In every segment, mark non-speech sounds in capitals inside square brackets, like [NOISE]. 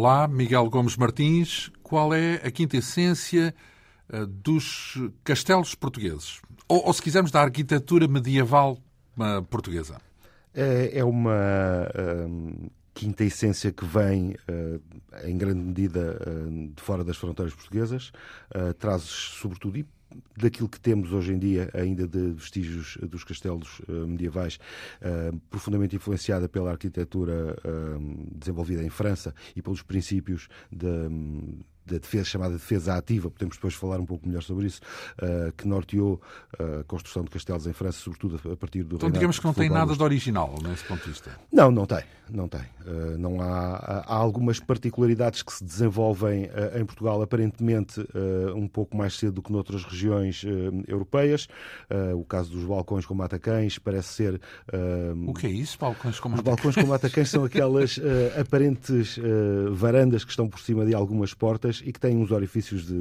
Olá, Miguel Gomes Martins. Qual é a quinta essência uh, dos castelos portugueses? Ou, ou, se quisermos, da arquitetura medieval uh, portuguesa? É, é uma uh, quinta essência que vem, em grande medida, de fora das fronteiras portuguesas. traz, sobretudo, e daquilo que temos hoje em dia ainda de vestígios dos castelos uh, medievais, uh, profundamente influenciada pela arquitetura uh, desenvolvida em França e pelos princípios de, da defesa, chamada defesa ativa, podemos depois falar um pouco melhor sobre isso, uh, que norteou uh, a construção de castelos em França, sobretudo a partir do Então digamos que não tem nada de original nesse ponto de vista. Não, não tem, não tem. Uh, não há, há, algumas particularidades que se desenvolvem em Portugal, aparentemente um pouco mais cedo do que noutras regiões europeias. o caso dos balcões com matacães parece ser... o que é isso, balcões com matacães? Os balcões com matacães são aquelas aparentes varandas que estão por cima de algumas portas e que têm uns orifícios de,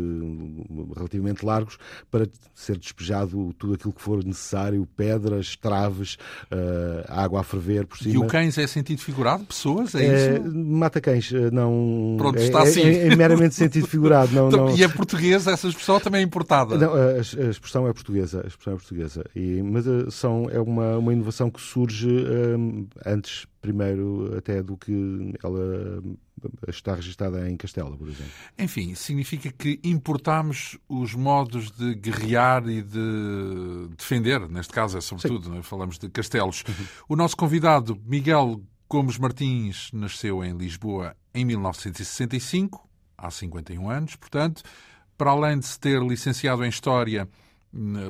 relativamente largos para ser despejado tudo aquilo que for necessário, pedras, traves, uh, água a ferver por cima. E o cães é sentido figurado? Pessoas? É, é isso? Mata cães, eh, não. Pronto, é, está assim. É, é, meramente sentido figurado. Não, [LAUGHS] então, não... E é portuguesa, essa expressão também é importada? Não, a, a, expressão é portuguesa. A expressão é portuguesa. E, mas são, é uma, uma inovação que surge uh, antes primeiro até do que ela está registada em Castela, por exemplo. Enfim, significa que importamos os modos de guerrear e de defender, neste caso é sobretudo, né? falamos de castelos. O nosso convidado, Miguel Gomes Martins, nasceu em Lisboa em 1965, há 51 anos, portanto, para além de se ter licenciado em História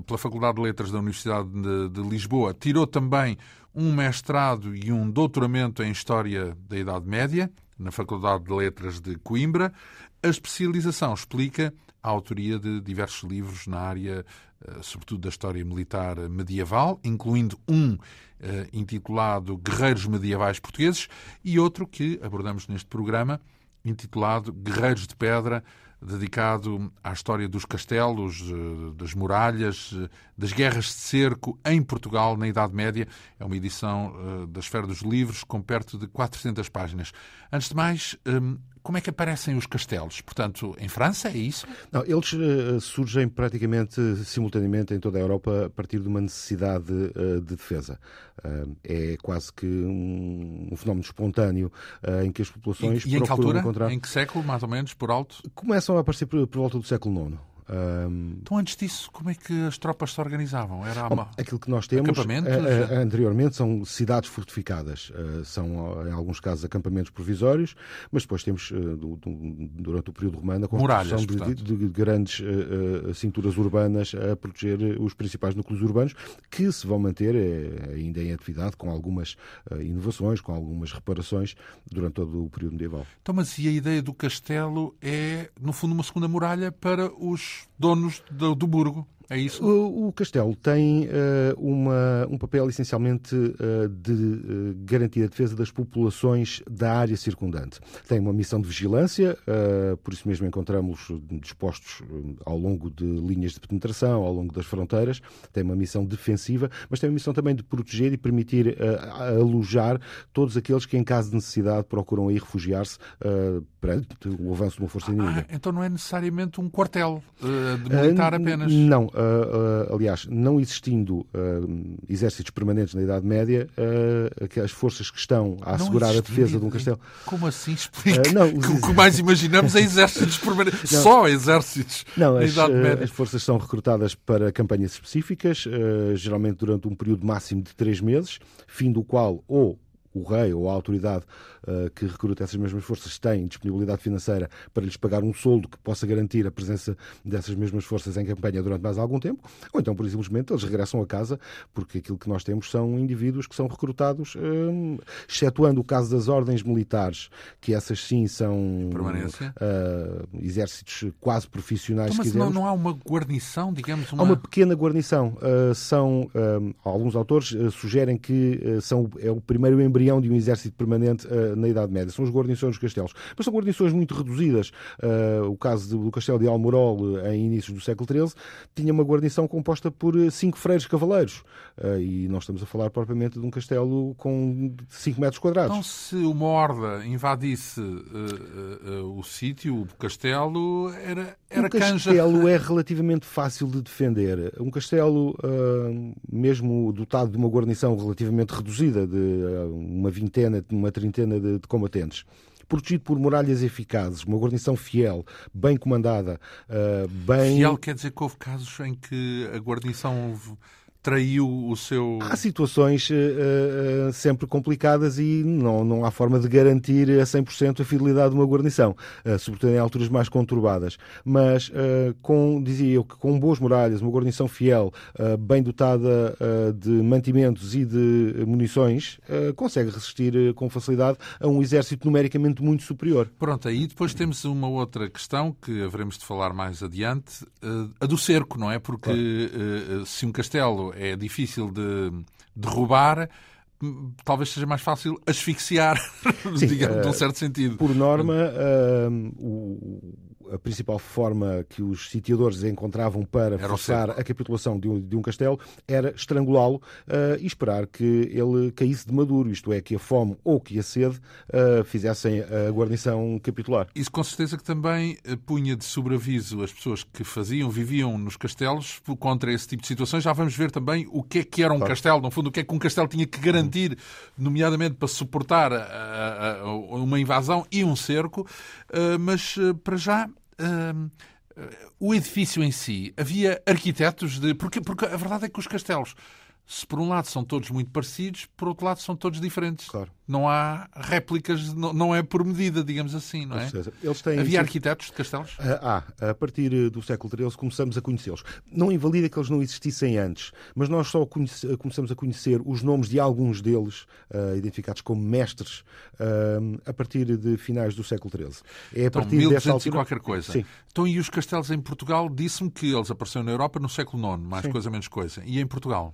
pela Faculdade de Letras da Universidade de, de, Lisboa, tirou também um mestrado e um doutoramento em História da Idade Média na Faculdade de Letras de Coimbra. A especialização explica a autoria de diversos livros na área, eh, sobretudo da história militar medieval, incluindo um eh, intitulado Guerreiros Medievais Portugueses e outro que abordamos neste programa, intitulado Guerreiros de Pedra, dedicado à história dos castelos, eh, das muralhas, das guerras de cerco em Portugal na Idade Média. É uma edição da Esfera dos Livros com perto de 400 páginas. Antes de mais, como é que aparecem os castelos? Portanto, em França, é isso? Não, eles uh, surgem praticamente simultaneamente em toda a Europa a partir de uma necessidade uh, de defesa. Uh, é quase que um, um fenómeno espontâneo em que as populações e, e procuram em que altura? encontrar... Em que século, mais ou menos, por alto? Começam a aparecer por, por volta do século IX. Um... Então, antes disso, como é que as tropas se organizavam? Era uma... Aquilo que nós temos a, a, anteriormente são cidades fortificadas. Uh, são, em alguns casos, acampamentos provisórios, mas depois temos, uh, do, do, durante o período romano, a construção Muralhas, de, de, de, grandes uh, cinturas urbanas a proteger os principais núcleos urbanos, que se vão manter ainda em atividade, com algumas inovações, com algumas reparações, durante todo o período medieval. Então, mas e a ideia do castelo é, no fundo, uma segunda muralha para os donos do, do burgo. É isso? O, o Castelo tem uh, uma, um papel essencialmente uh, de uh, garantir a defesa das populações da área circundante. Tem uma missão de vigilância, por isso mesmo encontramos dispostos ao longo de linhas de penetração, ao longo das fronteiras. Tem uma missão defensiva, mas tem uma missão também de proteger e permitir alojar todos aqueles que, em caso de necessidade, procuram aí refugiar-se perante o avanço de uma força inimiga. Ah, então não é necessariamente um quartel de militar apenas? Não uh, aliás, não existindo uh, exércitos permanentes na Idade Média, as forças que estão a assegurar a defesa de um castelo. Como assim? Explica. não, o que mais imaginamos é exércitos permanentes. Não, Só exércitos não, na as, Idade Média. As forças são recrutadas para campanhas específicas, geralmente durante um período máximo de três meses, fim do qual ou o rei ou a autoridade que recruta essas mesmas forças tem disponibilidade financeira para lhes pagar um soldo que possa garantir a presença dessas mesmas forças em campanha durante mais algum tempo, ou então, por simplesmente, eles regressam a casa, porque aquilo que nós temos são indivíduos que são recrutados, um, excetuando o caso das ordens militares, que essas sim são uh, exércitos quase profissionais. Então, mas não, não, há uma guarnição, digamos? Uma... Há uma pequena guarnição. Uh, são, alguns autores sugerem que são, é o primeiro embrião de um exército permanente uh, na Idade Média. São as guarnições dos castelos. Mas são guarnições muito reduzidas. Uh, o caso do castelo de Almorol, em inícios do século XIII, tinha uma guarnição composta por cinco freiros cavaleiros. e nós estamos a falar propriamente de um castelo com 5 metros quadrados. Então, se uma horda invadisse o sítio, o castelo, era, era um canja. O castelo é relativamente fácil de defender. Um castelo, uh, mesmo dotado de uma guarnição relativamente reduzida, de uh, uma vintena, uma trintena de, de combatentes, protegido por muralhas eficazes, uma guarnição fiel, bem comandada, uh, bem... Fiel quer dizer que houve casos em que a guarnição traiu o seu. Há situações uh, sempre complicadas e não, não há forma de garantir a 100% a fidelidade de uma guarnição, uh, sobretudo em alturas mais conturbadas. Mas, uh, com, dizia eu, que com boas muralhas, uma guarnição fiel, bem dotada de mantimentos e de munições, consegue resistir com facilidade a um exército numericamente muito superior. Pronto, aí depois temos uma outra questão que haveremos de falar mais adiante, a do cerco, não é? Porque claro. se um castelo é difícil de derrubar, talvez seja mais fácil asfixiar, [LAUGHS] Sim, digamos, uh, num certo sentido. Por norma, uh, o, a principal forma que os sitiadores encontravam para forçar a capitulação de um, de um castelo era estrangulá-lo uh, e esperar que ele caísse de maduro, isto é, que a fome ou que a sede uh, fizessem a guarnição capitular. Isso com certeza que também eh, punha de sobreaviso as pessoas que faziam, viviam nos castelos contra esse tipo de situações. Já vamos ver também o que é que era um claro. castelo, no fundo, o que é que um castelo tinha que garantir, nomeadamente para suportar a, a, a, uma invasão e um cerco, uh, mas para já uh, o edifício em si, havia arquitetos de. Porque, porque a verdade é que os castelos, se por um lado são todos muito parecidos, por outro lado são todos diferentes. Claro não há réplicas, não, é por medida, digamos assim, não é? Eles têm, Havia arquitetos de castelos? Ah, a partir do século XIII começamos a conhecê-los. Não invalida que eles não existissem antes, mas nós só conhece, começamos a conhecer os nomes de alguns deles, uh, identificados como mestres, uh, a partir de finais do século XIII. É a então, partir 1200 altura... e qualquer coisa. Sim. Então, e os castelos em Portugal? Disse-me que eles apareceram na Europa no século IX, mais Sim. coisa, menos coisa. E em Portugal?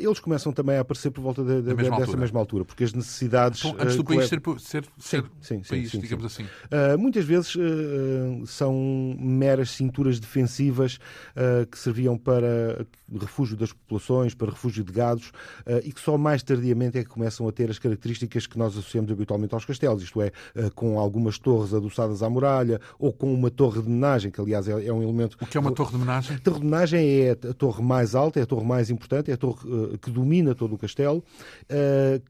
eles começam também a aparecer por volta de, de, mesma dessa altura. mesma altura, porque as necessidades. Então, antes do país ser, ser, ser sim, sim, país, sim, digamos assim. Uh, muitas vezes são meras cinturas defensivas que serviam para refúgio das populações, para refúgio de gados, e que só mais tardiamente é que começam a ter as características que nós associamos habitualmente aos castelos, isto é, com algumas torres adoçadas à muralha ou com uma torre de menagem, que aliás é, é um elemento. O que é uma torre de menagem? A torre de menagem é a torre mais alta, é a torre mais importante, é a torre que domina todo o castelo,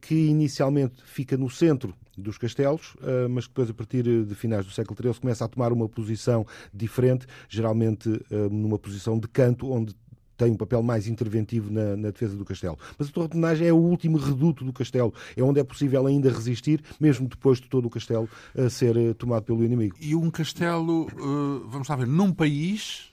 que inicialmente fica no centro dos castelos, eh, mas que depois, a partir de finais do século XIII, começa a tomar uma posição diferente, geralmente eh, numa posição de canto, onde tem um papel mais interventivo na, na, defesa do castelo. Mas a Torre de Menagem é o último reduto do castelo, é onde é possível ainda resistir, mesmo depois de todo o castelo ser eh, tomado pelo inimigo. E um castelo, vamos lá ver, num país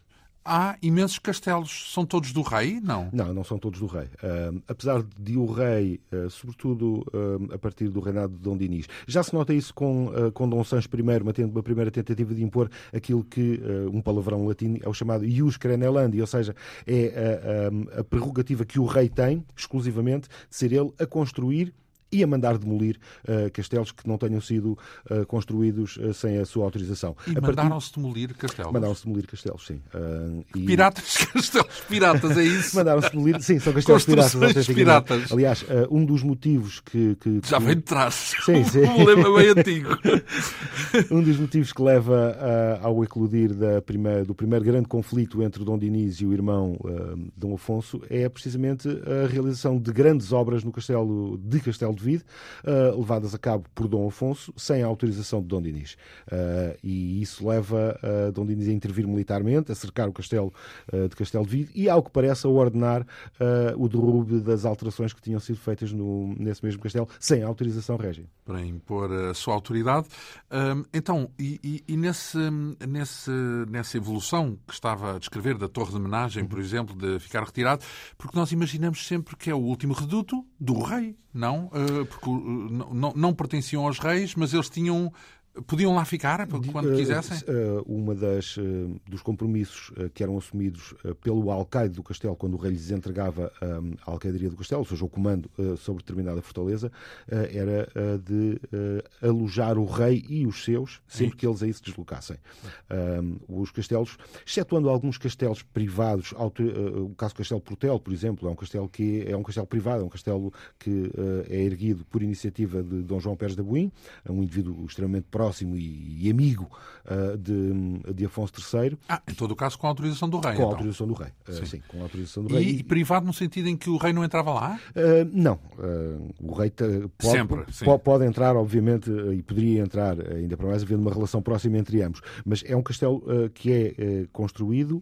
há imensos castelos. São todos do rei? Não. Não, não são todos do rei. Uh, apesar de o rei, uh, sobretudo uh, a partir do reinado de Dom Dinis, já se nota isso com, com Dom Sancho I, uma, uma, primeira tentativa de impor aquilo que, um palavrão latino, é o chamado ius crenelandi, ou seja, é a, a, a prerrogativa que o rei tem, exclusivamente, de ser ele a construir e a mandar demolir uh, castelos que não tenham sido uh, construídos uh, sem a sua autorização. E mandaram-se demolir castelos? Mandaram-se demolir castelos, sim. E... Piratas, [LAUGHS] castelos piratas, é isso? mandaram-se demolir, sim, são castelos piratas. piratas. Aliás, um dos motivos que... que, que... Já vem de trás. Sim, sim. [LAUGHS] Um problema bem antigo. [LAUGHS] um dos motivos que leva ao eclodir da primeira, do primeiro grande conflito entre Dom Dinis e o irmão Dom Afonso é precisamente a realização de grandes obras no castelo de Castelo de Vide, uh, levadas a cabo por Dom Afonso, sem a autorização de Dom Dinis. Uh, e isso leva uh, Dom Dinis a intervir militarmente, a cercar o castelo de Castelo de Vide e, ao que parece, a ordenar o derrube das alterações que tinham sido feitas no, nesse mesmo castelo, sem a autorização régia. Para impor a sua autoridade. então, e, e, e nesse, nesse, nessa evolução que estava a descrever da torre de homenagem, por exemplo, de ficar retirado, porque nós imaginamos sempre que é o último reduto do rei, não? porque não, não pertenciam aos reis, mas eles tinham Podiam lá ficar quando quisessem? Uma das dos compromissos que eram assumidos pelo alcaide do castelo quando o rei lhes entregava a alcaidaria do castelo, ou seja, o comando sobre determinada fortaleza, era de alojar o rei e os seus sempre que eles aí se deslocassem. Os castelos, excetuando alguns castelos privados, o caso do Castelo Portel, por exemplo, é um castelo que é um castelo privado, é um castelo que é erguido por iniciativa de Dom João Pérez da Buim, um indivíduo extremamente próximo e, e amigo uh, de, de, Afonso III. Ah, em todo o caso com a autorização do rei. Com então. a autorização do rei. Uh, sim. sim. com a autorização do rei. E, e, privado no sentido em que o rei não entrava lá? Uh, não. o rei pode, Sempre, pode, pode, entrar, obviamente, e poderia entrar, ainda para mais havendo uma relação próxima entre ambos. Mas é um castelo que é construído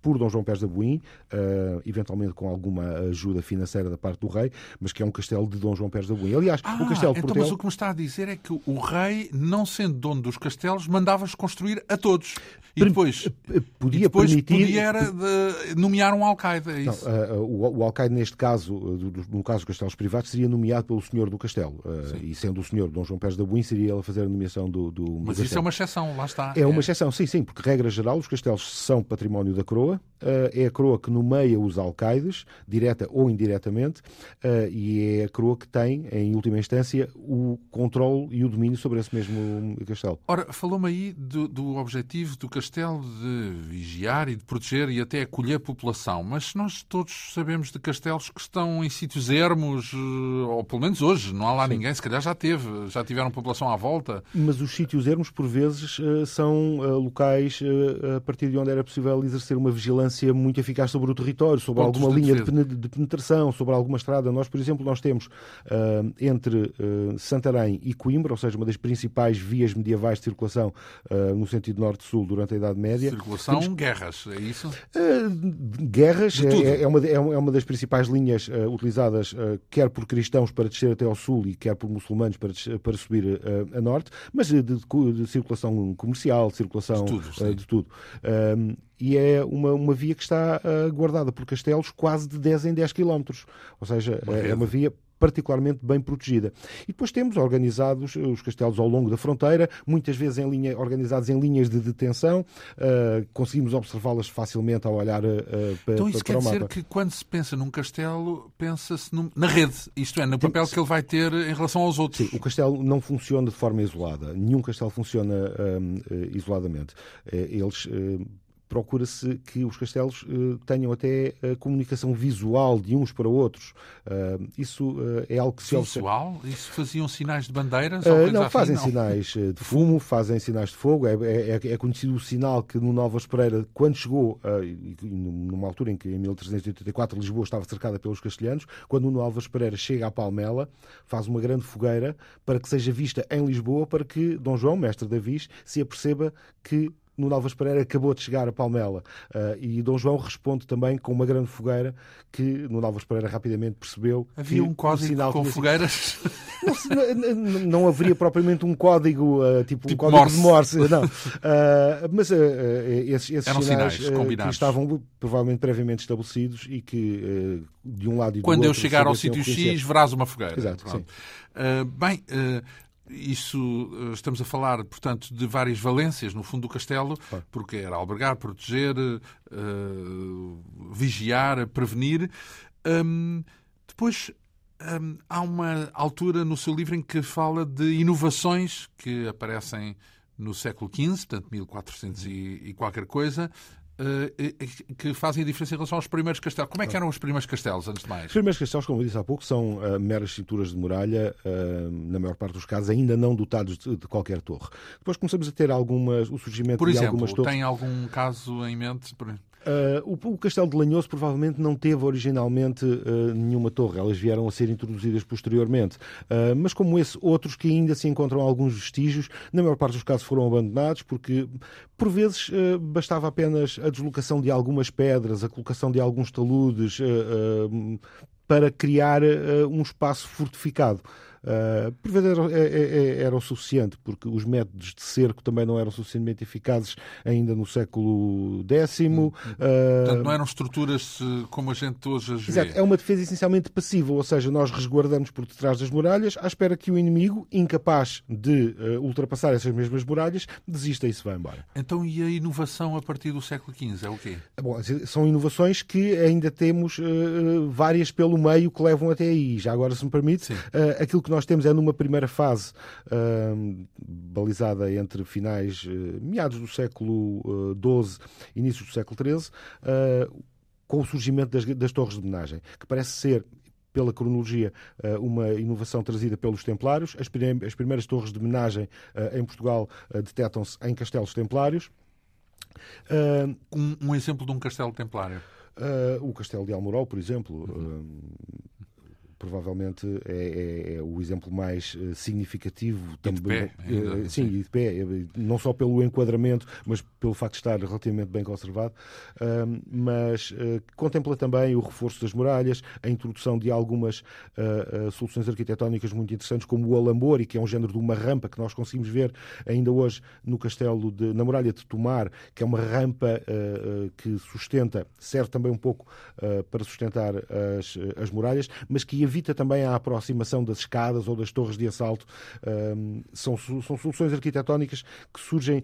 por Dom João Pérez da Buim, uh, eventualmente com alguma ajuda financeira da parte do rei, mas que é um castelo de Dom João Pérez da Buim. Aliás, ah, o castelo de então, Portel... Mas o que me está a dizer é que o rei, não sendo dono dos castelos, mandava-os construir a todos. E depois, podia e depois permitir... podia era de nomear um alcaide. É isso? Não, uh, o, o alcaide, neste caso, uh, no caso dos castelos privados, seria nomeado pelo senhor do castelo. e sendo o senhor Dom João Pérez da Buim, seria ele a fazer a nomeação do, do Mas do isso é uma exceção, lá está. É, é uma exceção, sim, sim, porque regra geral, os castelos são património da coroa, é a coroa que nomeia os alcaides, direta ou indiretamente, uh, e é a coroa que tem, em última instância, o controle e o domínio sobre esse mesmo castelo. Ora, falou-me aí do, do, objetivo do castelo de vigiar e de proteger e até acolher a população, mas nós todos sabemos de castelos que estão em sítios ermos, eh, ou pelo menos hoje, não há lá Sim. ninguém, se calhar já teve, já tiveram população à volta. Mas os sítios ermos, por vezes, são locais a partir de onde era possível exercer uma vigilância muito eficaz sobre o território, sobre Pontos alguma de linha de penetração, sobre alguma estrada. Nós, por exemplo, nós temos uh, entre uh, Santarém e Coimbra, ou seja, uma das principais vias medievais de circulação uh, no sentido norte-sul durante a Idade Média. Circulação, temos... guerras, é isso? guerras, é, é, uma, é uma das principais linhas utilizadas quer por cristãos para descer até ao sul e quer por muçulmanos para, descer, para subir a norte, mas de, de, de circulação comercial, de circulação de tudo. De tudo e é uma, uma via que está uh, guardada por castelos quase de 10 em 10 quilómetros. Ou seja, uma é, é uma via particularmente bem protegida. E depois temos organizados os castelos ao longo da fronteira, muitas vezes em linha, organizados em linhas de detenção, uh, conseguimos observá-las facilmente ao olhar uh, para, então, isso para quer dizer que quando se pensa num castelo, pensa-se na rede, isto é, no papel que ele vai ter em relação aos outros. Sim, o castelo não funciona de forma isolada. Nenhum castelo funciona isoladamente. eles procura-se que os castelos uh, tenham até a comunicação visual de uns para outros. Uh, isso uh, é algo que se Visual? Observa... Isso faziam sinais de bandeiras? não, fazem não. sinais de fumo, fazem sinais de fogo. É, é, é, conhecido o sinal que no Nova Espereira, quando chegou, numa altura em que em 1384 Lisboa estava cercada pelos castelhanos, quando o Nova Espereira chega à Palmela, faz uma grande fogueira para que seja vista em Lisboa, para que Dom João, mestre da Viz, se aperceba que no Novas Pereira acabou de chegar a Palmela. Uh, e Dom João responde também com uma grande fogueira que no Novas Pereira rapidamente percebeu. Havia um código sinal com fogueiras? [LAUGHS] Não, não, não, haveria propriamente um código, uh, tipo, tipo, um código Morse. de Morse. Não. Uh, mas esses, esses sinais, sinais que estavam provavelmente previamente estabelecidos e que de um lado e do Quando outro... eu chegar ao sítio X, verás uma fogueira. Exato, bem isso, eh, estamos a falar, portanto, de várias valências no fundo do castelo, porque era albergar, proteger, uh, vigiar, prevenir. Um, depois um, há uma altura no seu livro em que fala de inovações que aparecem no século XV, portanto 1400 e, e qualquer coisa, que fazem a diferença em relação aos primeiros castelos. Como é que eram os primeiros castelos, antes de mais? Os primeiros castelos, como eu disse há pouco, são uh, meras cinturas de muralha, uh, na maior parte dos casos, ainda não dotados de, de, qualquer torre. Depois começamos a ter algumas, o surgimento Por exemplo, de algumas torres. tem algum caso em mente? Uh, o, o, Castelo de Lanhoso provavelmente não teve originalmente uh, nenhuma torre, elas vieram a ser introduzidas posteriormente. Uh, mas como esse, outros que ainda se encontram alguns vestígios, na maior parte dos casos foram abandonados, porque por vezes bastava apenas a deslocação de algumas pedras, a colocação de alguns taludes para criar um espaço fortificado. Uh, por vezes era, era, é, é, era, o suficiente, porque os métodos de cerco também não eram suficientemente eficazes ainda no século X. Hum, uh, Portanto, não eram estruturas como a gente hoje as Exato, é uma defesa essencialmente passiva, ou seja, nós resguardamos por detrás das muralhas à espera que o inimigo, incapaz de uh, ultrapassar essas mesmas muralhas, desista e se vá embora. Então, e a inovação a partir do século XV é o quê? Bom, são inovações que ainda temos várias pelo meio que levam até aí. Já agora, se me permite, aquilo que nós temos é numa primeira fase balizada entre finais, meados do século XII, inícios do século XIII, com o surgimento das, das torres de homenagem, que parece ser pela cronologia, eh, uma inovação trazida pelos Templários. As, primeiras torres de homenagem eh, em Portugal eh, detectam-se em castelos templários. Um, um, exemplo de um castelo templário? o castelo de Almorol, por exemplo. Uhum provavelmente é, é, é, o exemplo mais uh, significativo também. Pé, uh, sim, e de pé, não só pelo enquadramento, mas pelo facto de estar relativamente bem conservado, uh, mas contempla também o reforço das muralhas, a introdução de algumas soluções arquitetónicas muito interessantes, como o alambori, que é um género de uma rampa que nós conseguimos ver ainda hoje no castelo de, na muralha de Tomar, que é uma rampa que sustenta, serve também um pouco para sustentar as, as muralhas, mas que evita também a aproximação das escadas ou das torres de assalto. são, são soluções arquitetónicas que surgem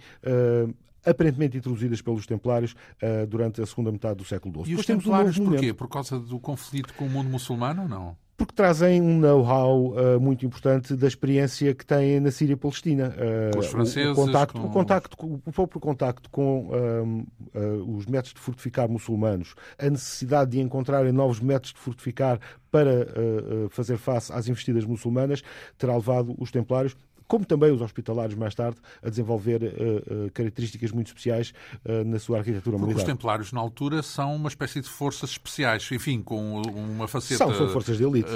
aparentemente introduzidas pelos Templários uh, durante a segunda metade do século XII. E Depois os Templários um porquê? Por causa do conflito com o mundo muçulmano ou não? Porque trazem um know-how uh, muito importante da experiência que têm na Síria Palestina. Uh, com os franceses, o, contacto, com... o, contacto, o próprio contacto com uh, os métodos de fortificar muçulmanos, a necessidade de encontrarem novos métodos de fortificar para fazer face às investidas muçulmanas, terá levado os templários como também os hospitalários mais tarde, a desenvolver uh, uh, características muito especiais uh, na sua arquitetura Porque militar. Os templários, na altura, são uma espécie de forças especiais, enfim, com uma faceta são, são forças de elite,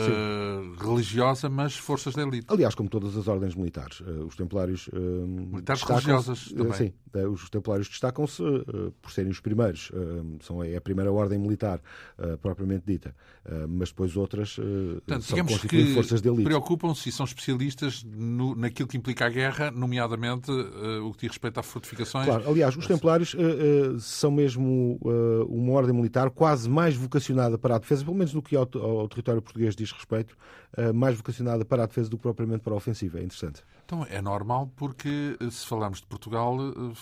religiosa, mas forças de elite. Aliás, como todas as ordens militares, os templários... militares religiosas também. Sim, os templários destacam-se por serem os primeiros. são, é a primeira ordem militar propriamente dita. mas depois outras Portanto, são que forças de elite. preocupam-se e são especialistas no, naquilo aquilo que implica a guerra, nomeadamente uh, o que diz respeito às fortificações. Claro, aliás, os Templários uh, uh, são mesmo uma ordem militar quase mais vocacionada para a defesa, pelo menos no que ao, ao território português diz respeito, mais vocacionada para a defesa do que propriamente para a ofensiva. É interessante. Então é normal porque se falamos de Portugal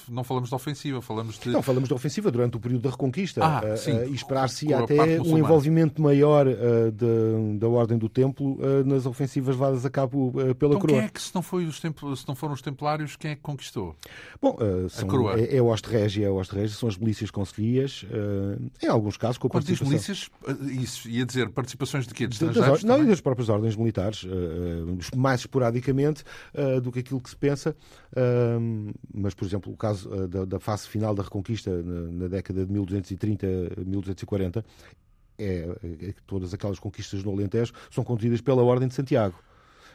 não falamos de ofensiva, falamos de... Não, falamos de ofensiva durante o período da Reconquista ah, sim, e esperar-se até um envolvimento maior de, da Ordem do Templo nas ofensivas levadas a cabo pela então, coroa. quem é que se não foi os templ... se não foram os templários, quem é que conquistou? Bom, uh, são, a coroa. É, é o Oste Régia, é o Oste Régia, são as milícias conselhias, uh, em alguns casos com a Quando participação... milícias, eh, isso ia dizer participações de quê? De estrangeiros? Das, não, e das próprias ordens militares, uh, mais esporadicamente do que aquilo que se pensa, mas, por exemplo, o caso da, da, fase final da Reconquista, na, na década de 1230, 1240, é, é, todas aquelas conquistas no Alentejo são conduzidas pela Ordem de Santiago.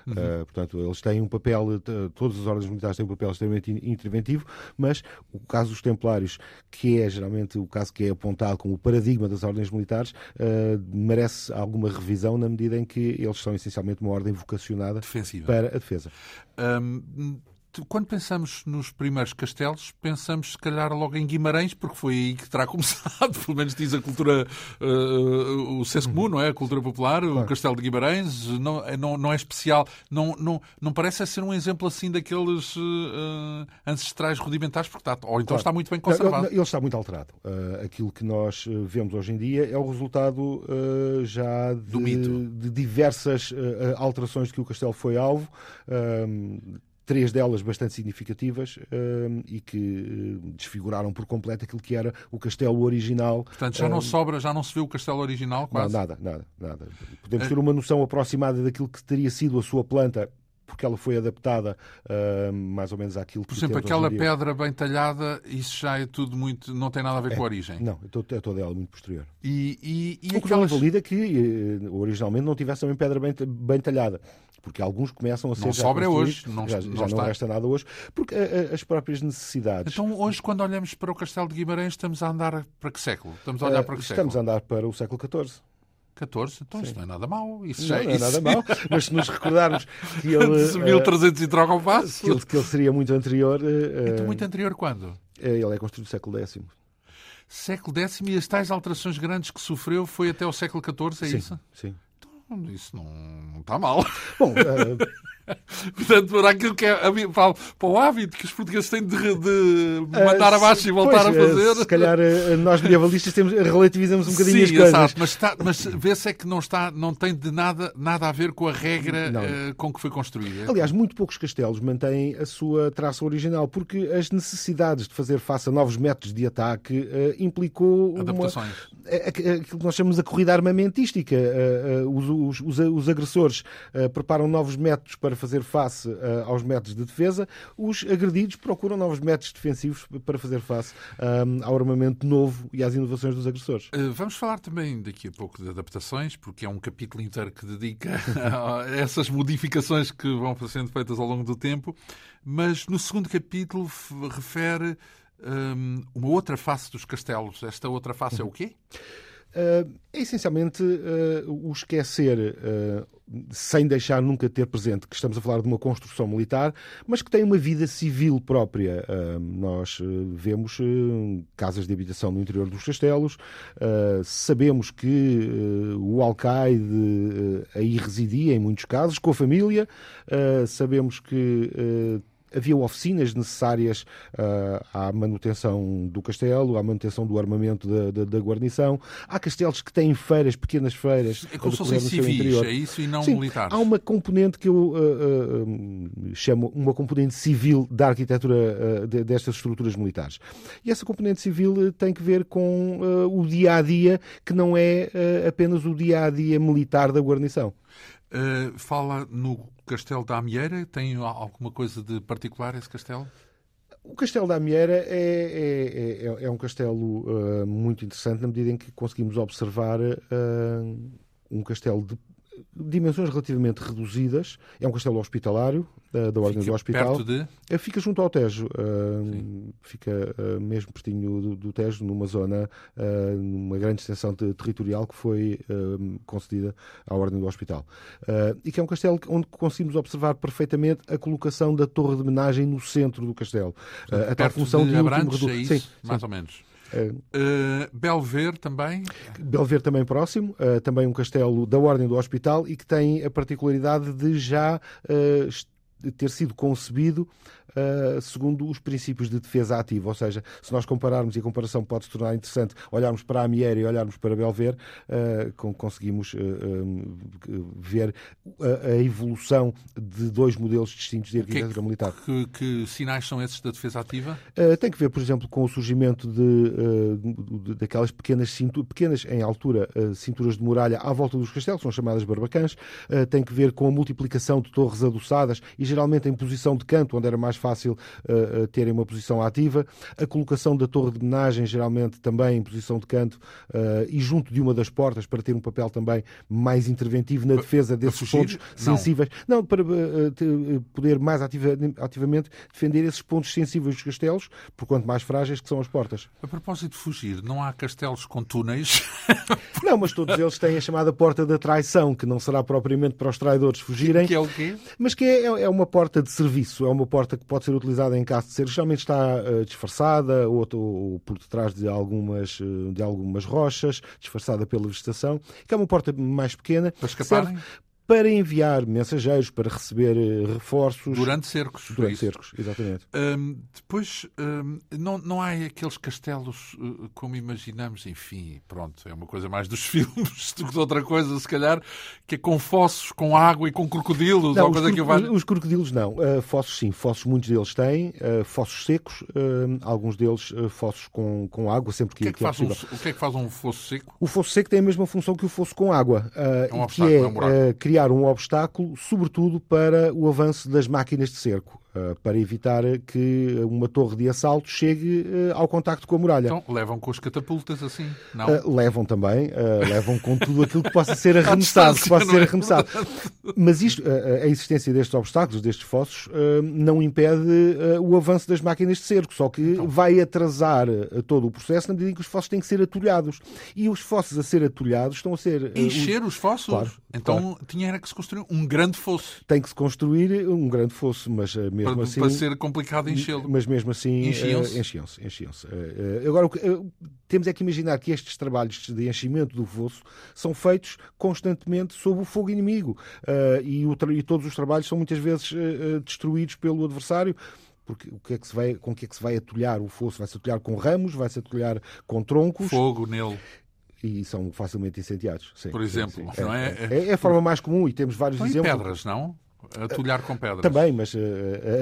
Uhum. Uh, portanto, eles têm um papel, todas as ordens militares têm um papel extremamente interventivo, mas o caso dos Templários, que é geralmente o caso que é apontado como o paradigma das ordens militares, uh, merece alguma revisão na medida em que eles são essencialmente uma ordem vocacionada Defensiva. para a defesa. Um, quando pensamos nos primeiros castelos, pensamos se calhar logo em Guimarães, porque foi aí que terá [LAUGHS] começado, pelo menos diz a cultura, uh, o senso comum, não é? A cultura popular, claro. o castelo de Guimarães, não, é, não, não é especial, não, não, não parece ser um exemplo assim daqueles uh, ancestrais rudimentares, porque está, ou então claro. está muito bem conservado. Ele está muito alterado. Uh, aquilo que nós vemos hoje em dia é o resultado já de, de diversas alterações de que o castelo foi alvo três delas bastante significativas uh, e que uh, desfiguraram por completo aquilo que era o castelo original. Portanto, já não uh, sobra, já não se vê o castelo original quase? Não, nada, nada, nada. Podemos ter uma noção aproximada daquilo que teria sido a sua planta porque ela foi adaptada uh, mais ou menos àquilo que Por exemplo, aquela pedra bem talhada, isso já é tudo muito. não tem nada a ver é, com a origem. Não, é toda ela muito posterior. E, e, e o que aquelas... não invalida que uh, originalmente não tivesse também pedra bem, bem talhada. Porque alguns começam a ser. Não sobra hoje, não, já, já não resta nada hoje, porque uh, as próprias necessidades. Então, hoje, quando olhamos para o Castelo de Guimarães, estamos a andar para que século? Estamos a olhar para que estamos século? Estamos a andar para o século XIV. 14, então Sim. isto não é nada mau. Isso não, já, não é nada mau, [LAUGHS] mas se nos recordarmos que ele. [LAUGHS] De 1300 uh, e troca o passo. Que ele, que ele seria muito anterior. Então, muito anterior quando? Ele é construído no século X. Século X e as tais alterações grandes que sofreu foi até o século XIV, é sim, isso? Sim. Isso não está mal. Bom, uh, [LAUGHS] Portanto, para aquilo que é para, para o hábito que os portugueses têm de, de mandar uh, abaixo e voltar pois, a fazer. Uh, se calhar uh, nós medievalistas temos, relativizamos um bocadinho Sim, as coisas. Exato, mas, está, mas vê-se é que não, está, não tem de nada, nada a ver com a regra com que foi construída. Aliás, muito poucos castelos mantêm a sua traça original, porque as necessidades de fazer face a novos métodos de ataque implicou Adaptações. Uma, aquilo que nós chamamos a corrida armamentística. Os, os, os agressores preparam novos métodos para para fazer face uh, aos métodos de defesa, os agredidos procuram novos métodos defensivos para fazer face um, eh, ao armamento novo e às inovações dos agressores. Uh, vamos falar também daqui a pouco de adaptações, porque é um capítulo inteiro que dedica [LAUGHS] a essas modificações que vão sendo feitas ao longo do tempo, mas no segundo capítulo refere um, uma outra face dos castelos. Esta outra face é o quê? [LAUGHS] Uh, é essencialmente uh, o esquecer, uh, sem deixar nunca ter presente que estamos a falar de uma construção militar, mas que tem uma vida civil própria. nós vemos casas de habitação no interior dos castelos, sabemos que o alcaide aí residia em muitos casos, com a família, sabemos que havia oficinas necessárias uh, à manutenção do castelo, à manutenção do armamento da, da, da guarnição. Há castelos que têm feiras, pequenas feiras. É como se fossem civis, é isso, e não Sim, militares. Há uma componente que eu uh, uh, chamo uma componente civil da arquitetura de, destas estruturas militares. E essa componente civil tem que ver com o dia a dia, que não é apenas o dia a dia militar da guarnição. Uh, fala no Castelo da Amieira. Tem alguma coisa de particular esse castelo? O Castelo da Amieira é, é, é, é um castelo uh, muito interessante na medida em que conseguimos observar uh, um castelo de dimensões relativamente reduzidas. É um castelo hospitalário, da, da Ordem fica do Hospital. Perto de... Eh, fica junto ao Tejo. Uh, fica uh, mesmo pertinho do, do, Tejo, numa zona, uh, numa grande extensão de, territorial que foi concedida à Ordem do Hospital. e que é um castelo onde conseguimos observar perfeitamente a colocação da torre de homenagem no centro do castelo. a tal função de, de Abrantes, último... é isso, sim, mais sim. ou menos. Uh, Belver também? Belver também próximo, uh, também um castelo da Ordem do Hospital e que tem a particularidade de já uh, ter sido concebido uh, segundo os princípios de defesa ativa. Ou seja, se nós compararmos, e a comparação pode se tornar interessante, olharmos para a Miera e olharmos para Belver, uh, conseguimos uh, ver a, evolução de dois modelos distintos de arquitetura que, militar. Que, que, sinais são esses da defesa ativa? tem que ver, por exemplo, com o surgimento de daquelas pequenas, cintu, pequenas em altura cinturas de muralha à volta dos castelos, são chamadas barbacãs. tem que ver com a multiplicação de torres adoçadas e geralmente em posição de canto, onde era mais fácil uh, terem uma posição ativa. A colocação da torre de homenagem, geralmente também em posição de canto uh, e junto de uma das portas, para ter um papel também mais interventivo na defesa desses pontos não. sensíveis. Não, para uh, poder mais ativa, ativamente defender esses pontos sensíveis dos castelos, por quanto mais frágeis que são as portas. A propósito de fugir, não há castelos com túneis? [LAUGHS] não, mas todos eles têm a chamada porta da traição, que não será propriamente para os traidores fugirem. Que é o quê? Mas que é, é uma porta de serviço, é uma porta que pode ser utilizada em caso de ser, geralmente está uh, disfarçada ou, ou, por detrás de algumas, uh, de algumas rochas, disfarçada pela vegetação, que é uma porta mais pequena. Para escaparem? Para enviar mensageiros, para receber uh, reforços. Durante cercos. Durante cercos, exatamente. Um, depois, um, não, não há aqueles castelos uh, como imaginamos, enfim, pronto, é uma coisa mais dos [LAUGHS] filmes do que de outra coisa, se calhar, que é com fossos, com água e com crocodilos. Não, ou coisa que eu os crocodilos não. Uh, fossos sim, fossos muitos deles têm, fossos secos, alguns deles fossos com, com água, sempre que, o que, é que, é um, O que é que faz um fosso seco? O fosso seco tem a mesma função que o fosso com água. é um que é, é um criar criar um obstáculo, sobretudo para o avanço das máquinas de cerco. Eh, para evitar que uma torre de assalto chegue eh, ao contacto com a muralha. Então, levam com as catapultas assim? Não? Uh, levam também, uh, levam com tudo aquilo que possa ser [LAUGHS] arremessado. que possa ser é? arremessado. Mas isto, a, existência destes obstáculos, destes fossos, não impede o avanço das máquinas de cerco, só que então. vai atrasar todo o processo na medida em que os fossos têm que ser atulhados. E os fossos a ser atulhados estão a ser... Encher os, os fossos? Claro. Então claro. tinha que se construir um grande fosso. Tem que se construir um grande fosso, mas mesmo para, assim... Para ser complicado enchê-lo. Mas mesmo assim... Enchiam-se? enchiam-se, enchiam-se. agora, temos é que imaginar que estes trabalhos de enchimento do fosso são feitos constantemente sob o fogo inimigo uh, e, o, e, todos os trabalhos são muitas vezes uh, destruídos pelo adversário porque o que é que se vai, com o que é que se vai atulhar o fosso? Vai-se atulhar com ramos, vai-se atulhar com troncos. Fogo nele. E são facilmente incendiados. Sim, Por exemplo, sim, sim. não é? É, é a forma mais comum e temos vários São exemplos. pedras, não? Atulhar com pedras. Também, mas uh,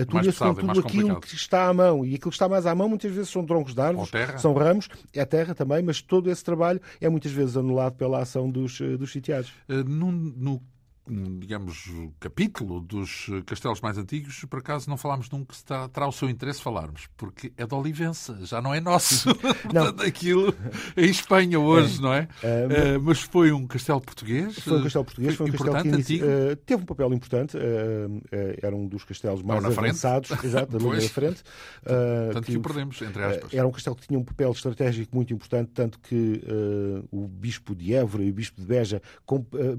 atulha-se com tudo aquilo que está à mão. E aquilo que está mais à mão muitas vezes são troncos de árvores, são ramos, é terra também, mas todo esse trabalho é muitas vezes anulado pela ação dos, dos sitiados. Uh, no, no digamos, capítulo dos castelos mais antigos, por acaso não falámos num que está, terá o seu interesse falarmos, porque é de Olivença, já não é nosso. [LAUGHS] Não. Aquilo em Espanha hoje, é. não é? Uh, uh, mas foi um castelo português. Foi um castelo português, foi um castelo que uh, teve um papel importante, era um dos castelos mais avançados, [LAUGHS] exato, da linha da frente. tanto que, que, o perdemos, entre aspas. Era um castelo que tinha um papel estratégico muito importante, tanto que o bispo de Évora e o bispo de Beja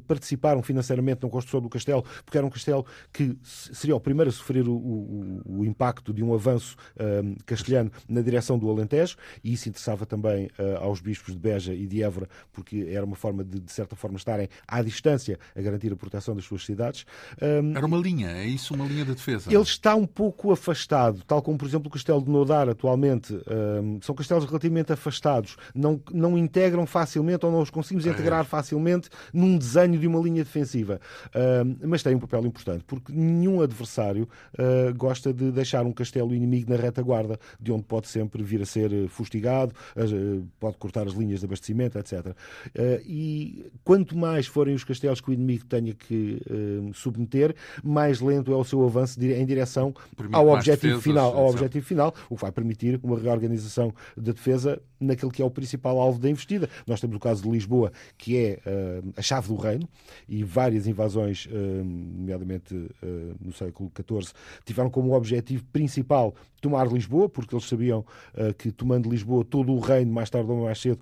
participaram financeiramente na construção do castelo, porque era um castelo que seria o primeiro a sofrer o, o, o impacto de um avanço um, castelhano na direção do Alentejo, e isso interessava também uh, aos bispos de Beja e de Évora, porque era uma forma de, de certa forma, estarem à distância a garantir a proteção das suas cidades. Um, era uma linha, é isso, uma linha de defesa? Ele está um pouco afastado, tal como, por exemplo, o castelo de Nodar, atualmente. Um, são castelos relativamente afastados, não, não integram facilmente ou não os conseguimos é. integrar facilmente num desenho de uma linha defensiva. Uh, mas tem um papel importante, porque nenhum adversário uh, gosta de deixar um castelo inimigo na retaguarda, de onde pode sempre vir a ser eh, fustigado, uh, pode cortar as linhas de abastecimento, etc. e quanto mais forem os castelos que o inimigo tenha que submeter, mais lento é o seu avanço em direção Permite ao objetivo defesas, final, ao objetivo final, o que vai permitir uma reorganização da defesa naquele que é o principal alvo da investida. Nós temos o caso de Lisboa, que é a chave do reino, e várias invasões eh, nomeadamente eh, no século XIV, tiveram como objetivo principal tomar Lisboa, porque eles sabiam uh, que tomando Lisboa todo o reino, mais tarde ou mais cedo,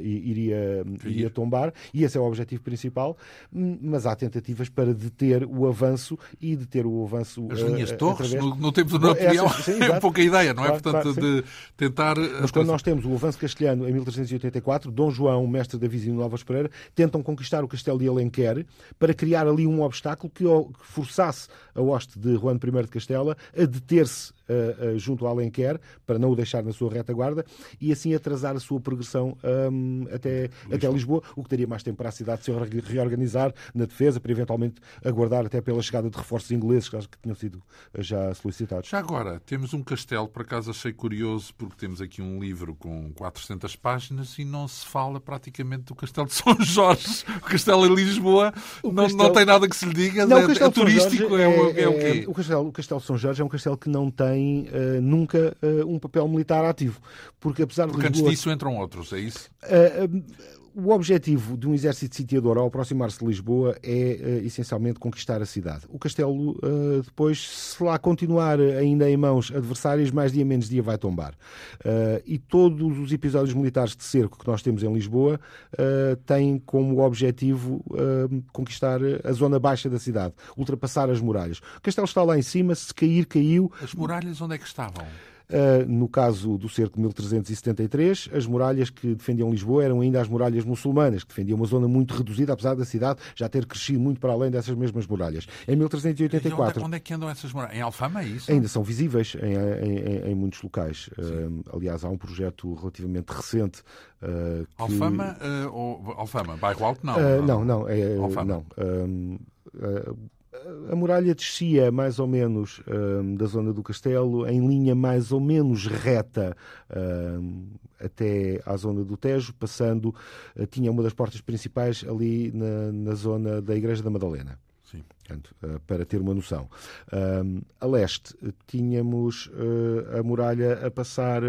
iria, iria tombar, e esse é o objetivo principal, hum, mas há tentativas para deter o avanço e deter o avanço... As linhas torres, no, no, tempo do Napoleão, [LAUGHS] é pouca ideia, não é? Claro, Portanto, claro, de tentar... Mas quando nós temos o avanço castelhano em 1384, Dom João, mestre da Visão Novas Pereira, tentam conquistar o castelo de Alenquer para criar ali um obstáculo que forçasse a hoste de Juan I de Castela a deter-se uh, uh, junto ao Alenquer, para não o deixar na sua retaguarda, e assim atrasar a sua progressão um, até, Lisboa. até Lisboa, o que daria mais tempo para a cidade se reorganizar na defesa, para eventualmente aguardar até pela chegada de reforços ingleses que tinham sido já solicitados. Já agora, temos um castelo, por acaso achei curioso, porque temos aqui um livro com 400 páginas e não se fala praticamente do castelo de São Jorge. O castelo em Lisboa não, castelo... não tem nada que se lhe diga, não, é, é turístico, é, é, é, o quê? O castelo, o castelo de São Jorge é um castelo que não tem uh, nunca uh, um papel militar ativo. Porque apesar porque de Lisboa... antes disso entram outros, é isso? O objetivo de um exército sitiador ao aproximar-se de Lisboa é uh, essencialmente conquistar a cidade. O castelo, uh, depois, se lá continuar ainda em mãos adversárias, mais dia menos dia vai tombar. Uh, e todos os episódios militares de cerco que nós temos em Lisboa têm como objetivo conquistar a zona baixa da cidade, ultrapassar as muralhas. O castelo está lá em cima, se cair, caiu. As muralhas onde é que estavam? Uh, no caso do cerco de 1373, as muralhas que defendiam Lisboa eram ainda as muralhas muçulmanas, que defendiam uma zona muito reduzida, apesar da cidade já ter crescido muito para além dessas mesmas muralhas. Em 1384. Onde, onde, é que andam essas muralhas? Em Alfama, é isso? Ainda são visíveis em, em, em muitos locais. Uh, aliás, há um projeto relativamente recente. Uh, que... Alfama, ou Alfama? Bairro Alto? Não. não, não. É, Alfama. Não a muralha descia mais ou menos um, da zona do castelo em linha mais ou menos reta um, até à zona do Tejo, passando, uh, tinha uma das portas principais ali na, na zona da Igreja da Madalena. Sim. Portanto, uh, para ter uma noção. Um, a leste tínhamos uh, a muralha a passar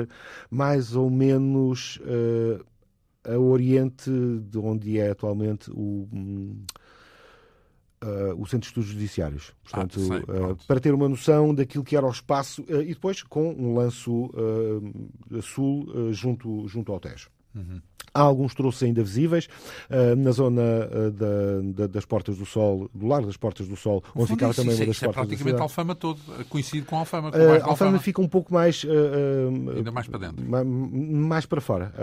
mais ou menos a oriente de onde é atualmente o. Um, Uh, o Centro de Estudos Judiciários. Portanto, ah, sei, uh, para ter uma noção daquilo que era o espaço uh, e depois com um lanço sul junto, junto ao Tejo. Uhum. Há alguns troços ainda visíveis uh, na zona uh, da, da, das Portas do Sol, do Largo das Portas do Sol, onde ficava também isso, uma das isso portas é praticamente Alfama todo, coincide com Alfama. Com uh, Alfama, Alfama fica um pouco mais... ainda mais para dentro. Mais, mais para fora.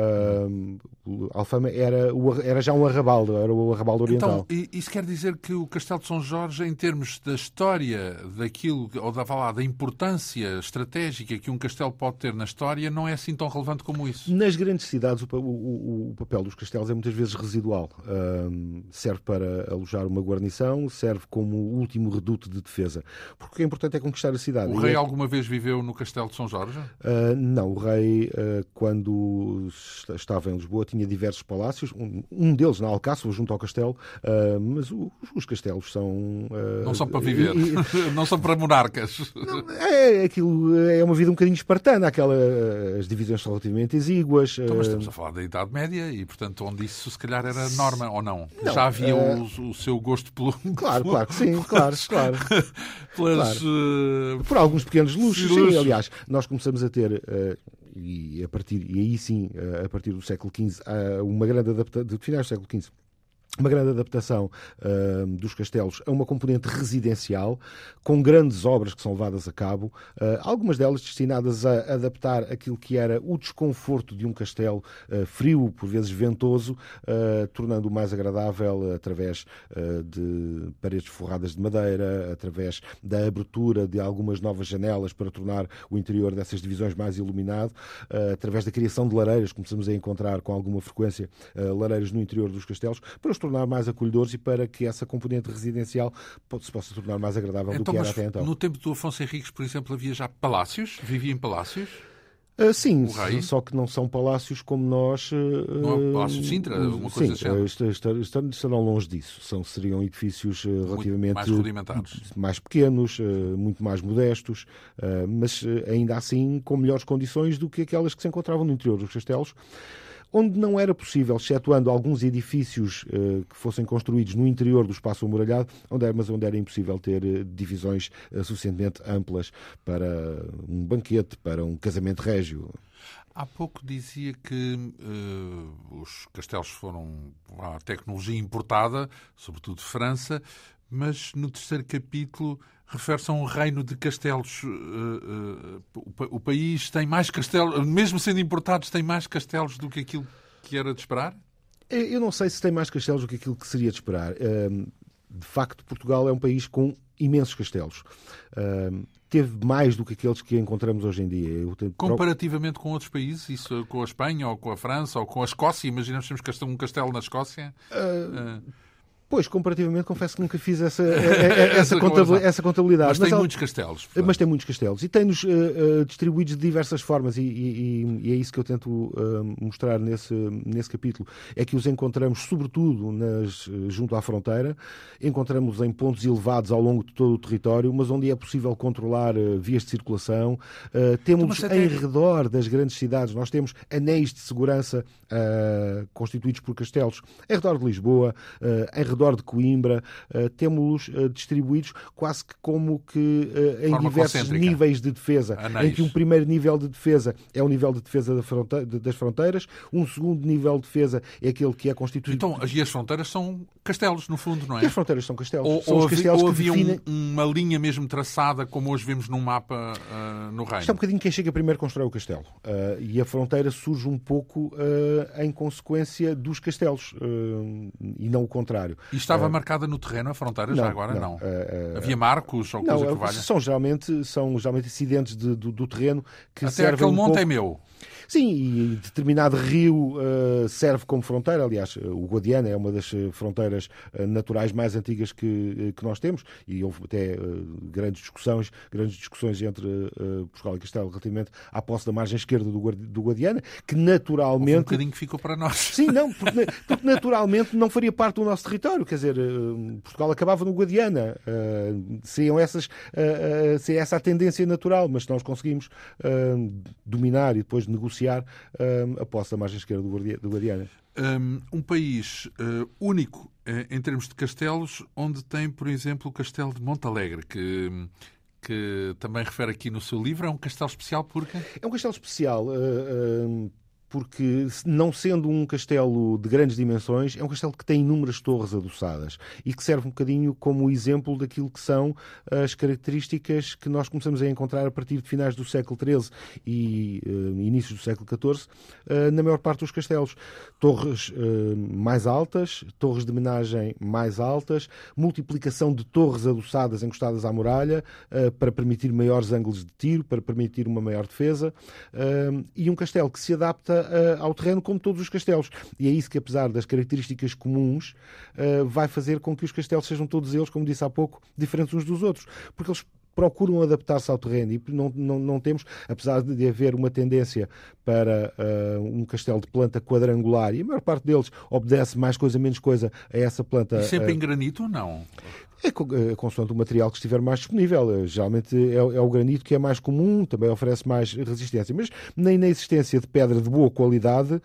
Alfama era, era já um arrabaldo, era o arrabaldo oriental. Então, isso quer dizer que o Castelo de São Jorge, em termos da história daquilo, ou da, lá, da importância estratégica que um castelo pode ter na história, não é assim tão relevante como isso? Nas grandes cidades, o, o o papel dos castelos é muitas vezes residual. Um, serve para alojar uma guarnição, serve como último reduto de defesa. Porque o que é importante é conquistar a cidade. O rei é... alguma vez viveu no castelo de São Jorge? Uh, não, o rei, uh, quando estava em Lisboa, tinha diversos palácios, um, um deles na Alcáçova, junto ao castelo, uh, mas os, os, castelos são... não são para viver, e... [LAUGHS] não são para monarcas. Não, é, aquilo é uma vida um bocadinho espartana, aquela, as divisões são relativamente exíguas. Então, mas estamos a falar da Idade Média e, portanto, onde isso se calhar era norma ou não? não Já havia uh... o, o, seu gosto pelo. Claro, claro que sim, [LAUGHS] claro, claro. [LAUGHS] Pelas, claro. Uh... Por alguns pequenos luxos, sim, aliás, nós começamos a ter. Uh, e, a partir, e aí sim, a partir do século XV, uma grande adaptação, de finais do século XV, uma grande adaptação uh, dos castelos a uma componente residencial, com grandes obras que são levadas a cabo, uh, algumas delas destinadas a adaptar aquilo que era o desconforto de um castelo uh, frio, por vezes ventoso, tornando-o mais agradável através de paredes forradas de madeira, através da abertura de algumas novas janelas para tornar o interior dessas divisões mais iluminado, através da criação de lareiras, começamos a encontrar com alguma frequência lareiras no interior dos castelos, para os tornar mais acolhedores e para que essa componente residencial se possa tornar mais agradável então, do que era até então. No tempo do Afonso Henriques, por exemplo, havia já palácios? Vivia em palácios? Uh, sim, só que não são palácios como nós. Uh, não é Palácio de Sintra, uma coisa sim, uh, estarão longe disso. São, seriam edifícios relativamente mais rudimentares, mais pequenos, muito mais modestos, mas ainda assim com melhores condições do que aquelas que se encontravam no interior dos castelos onde não era possível, excetuando alguns edifícios uh, que fossem construídos no interior do espaço amuralhado, onde era, mas onde era impossível ter uh, divisões uh, suficientemente amplas para um banquete, para um casamento régio. Há pouco dizia que uh, os castelos foram a tecnologia importada, sobretudo de França, mas no terceiro capítulo refere-se a um reino de castelos. Uh, uh, o, país tem mais castelos, mesmo sendo importados, tem mais castelos do que aquilo que era de esperar? Eu não sei se tem mais castelos do que aquilo que seria de esperar. De facto, Portugal é um país com imensos castelos. Teve mais do que aqueles que encontramos hoje em dia. Comparativamente com outros países, isso com a Espanha ou com a França ou com a Escócia, imaginamos que temos um castelo na Escócia. Uh... Pois, comparativamente, confesso que nunca fiz essa, [LAUGHS] essa, contabilidade, essa contabilidade. Mas, mas tem muitos castelos. Portanto. Mas tem muitos castelos. E tem-nos uh, uh, distribuídos de diversas formas, e, e, e, é isso que eu tento uh, mostrar nesse, nesse capítulo. É que os encontramos, sobretudo, nas, junto à fronteira, encontramos em pontos elevados ao longo de todo o território, mas onde é possível controlar vias de circulação. temos então, em redor das grandes cidades, nós temos anéis de segurança constituídos por castelos, em redor de Lisboa, em redor redor de Coimbra, uh, temos uh, distribuídos quase que como que uh, em diversos níveis de defesa, Anéis. em que um primeiro nível de defesa é o nível de defesa da fronte das fronteiras, um segundo nível de defesa é aquele que é constituído... Então, e as fronteiras são castelos, no fundo, não é? E as fronteiras são castelos. Ou, são ou, castelos ou havia definem... um, uma linha mesmo traçada, como hoje vemos num mapa no Reino? Isto é um bocadinho quem chega primeiro constrói o castelo. e a fronteira surge um pouco em consequência dos castelos, e não o contrário. E estava uh, marcada no terreno a fronteira não, já agora? Não. não. Uh, Havia marcos ou coisa que valha? São geralmente, são geralmente acidentes de, do, do, terreno que Até servem aquele um monte pouco... é meu. Sim, e determinado rio uh, serve como fronteira. Aliás, o Guadiana é uma das fronteiras uh, naturais mais antigas que, que nós temos e houve até uh, grandes discussões, grandes discussões entre Portugal e Castelo relativamente à posse da margem esquerda do, do Guadiana, que naturalmente... Houve um bocadinho que ficou para nós. Sim, não, porque, porque naturalmente não faria parte do nosso território quer dizer, Portugal acabava no Guadiana. seriam essas, seria essa a tendência natural, mas se nós conseguimos dominar e depois negociar a posse da margem esquerda do Guadiana. Um país uh, único uh, em termos de castelos, onde tem, por exemplo, o castelo de Montalegre, que que também refere aqui no seu livro, é um castelo especial porque? É um castelo especial uh, uh, porque, não sendo um castelo de grandes dimensões, é um castelo que tem inúmeras torres adoçadas e que serve um bocadinho como exemplo daquilo que são as características que nós começamos a encontrar a partir de finais do século XIII e uh, inícios do século XIV uh, na maior parte dos castelos. Torres uh, mais altas, torres de homenagem mais altas, multiplicação de torres adoçadas encostadas à muralha para permitir maiores ângulos de tiro, para permitir uma maior defesa e um castelo que se adapta ao terreno como todos os castelos. E é isso que, apesar das características comuns, uh, vai fazer com que os castelos sejam todos eles, como disse há pouco, diferentes uns dos outros. Porque eles procuram adaptar-se ao terreno e não, não, não temos, apesar de haver uma tendência para uh, um castelo de planta quadrangular e a maior parte deles obedece mais coisa menos coisa a essa planta. E sempre uh, em granito ou não? É, é consoante o material que estiver mais disponível. Eh, geralmente é, é, o granito que é mais comum, também oferece mais resistência. Mas nem na existência de pedra de boa qualidade, uh,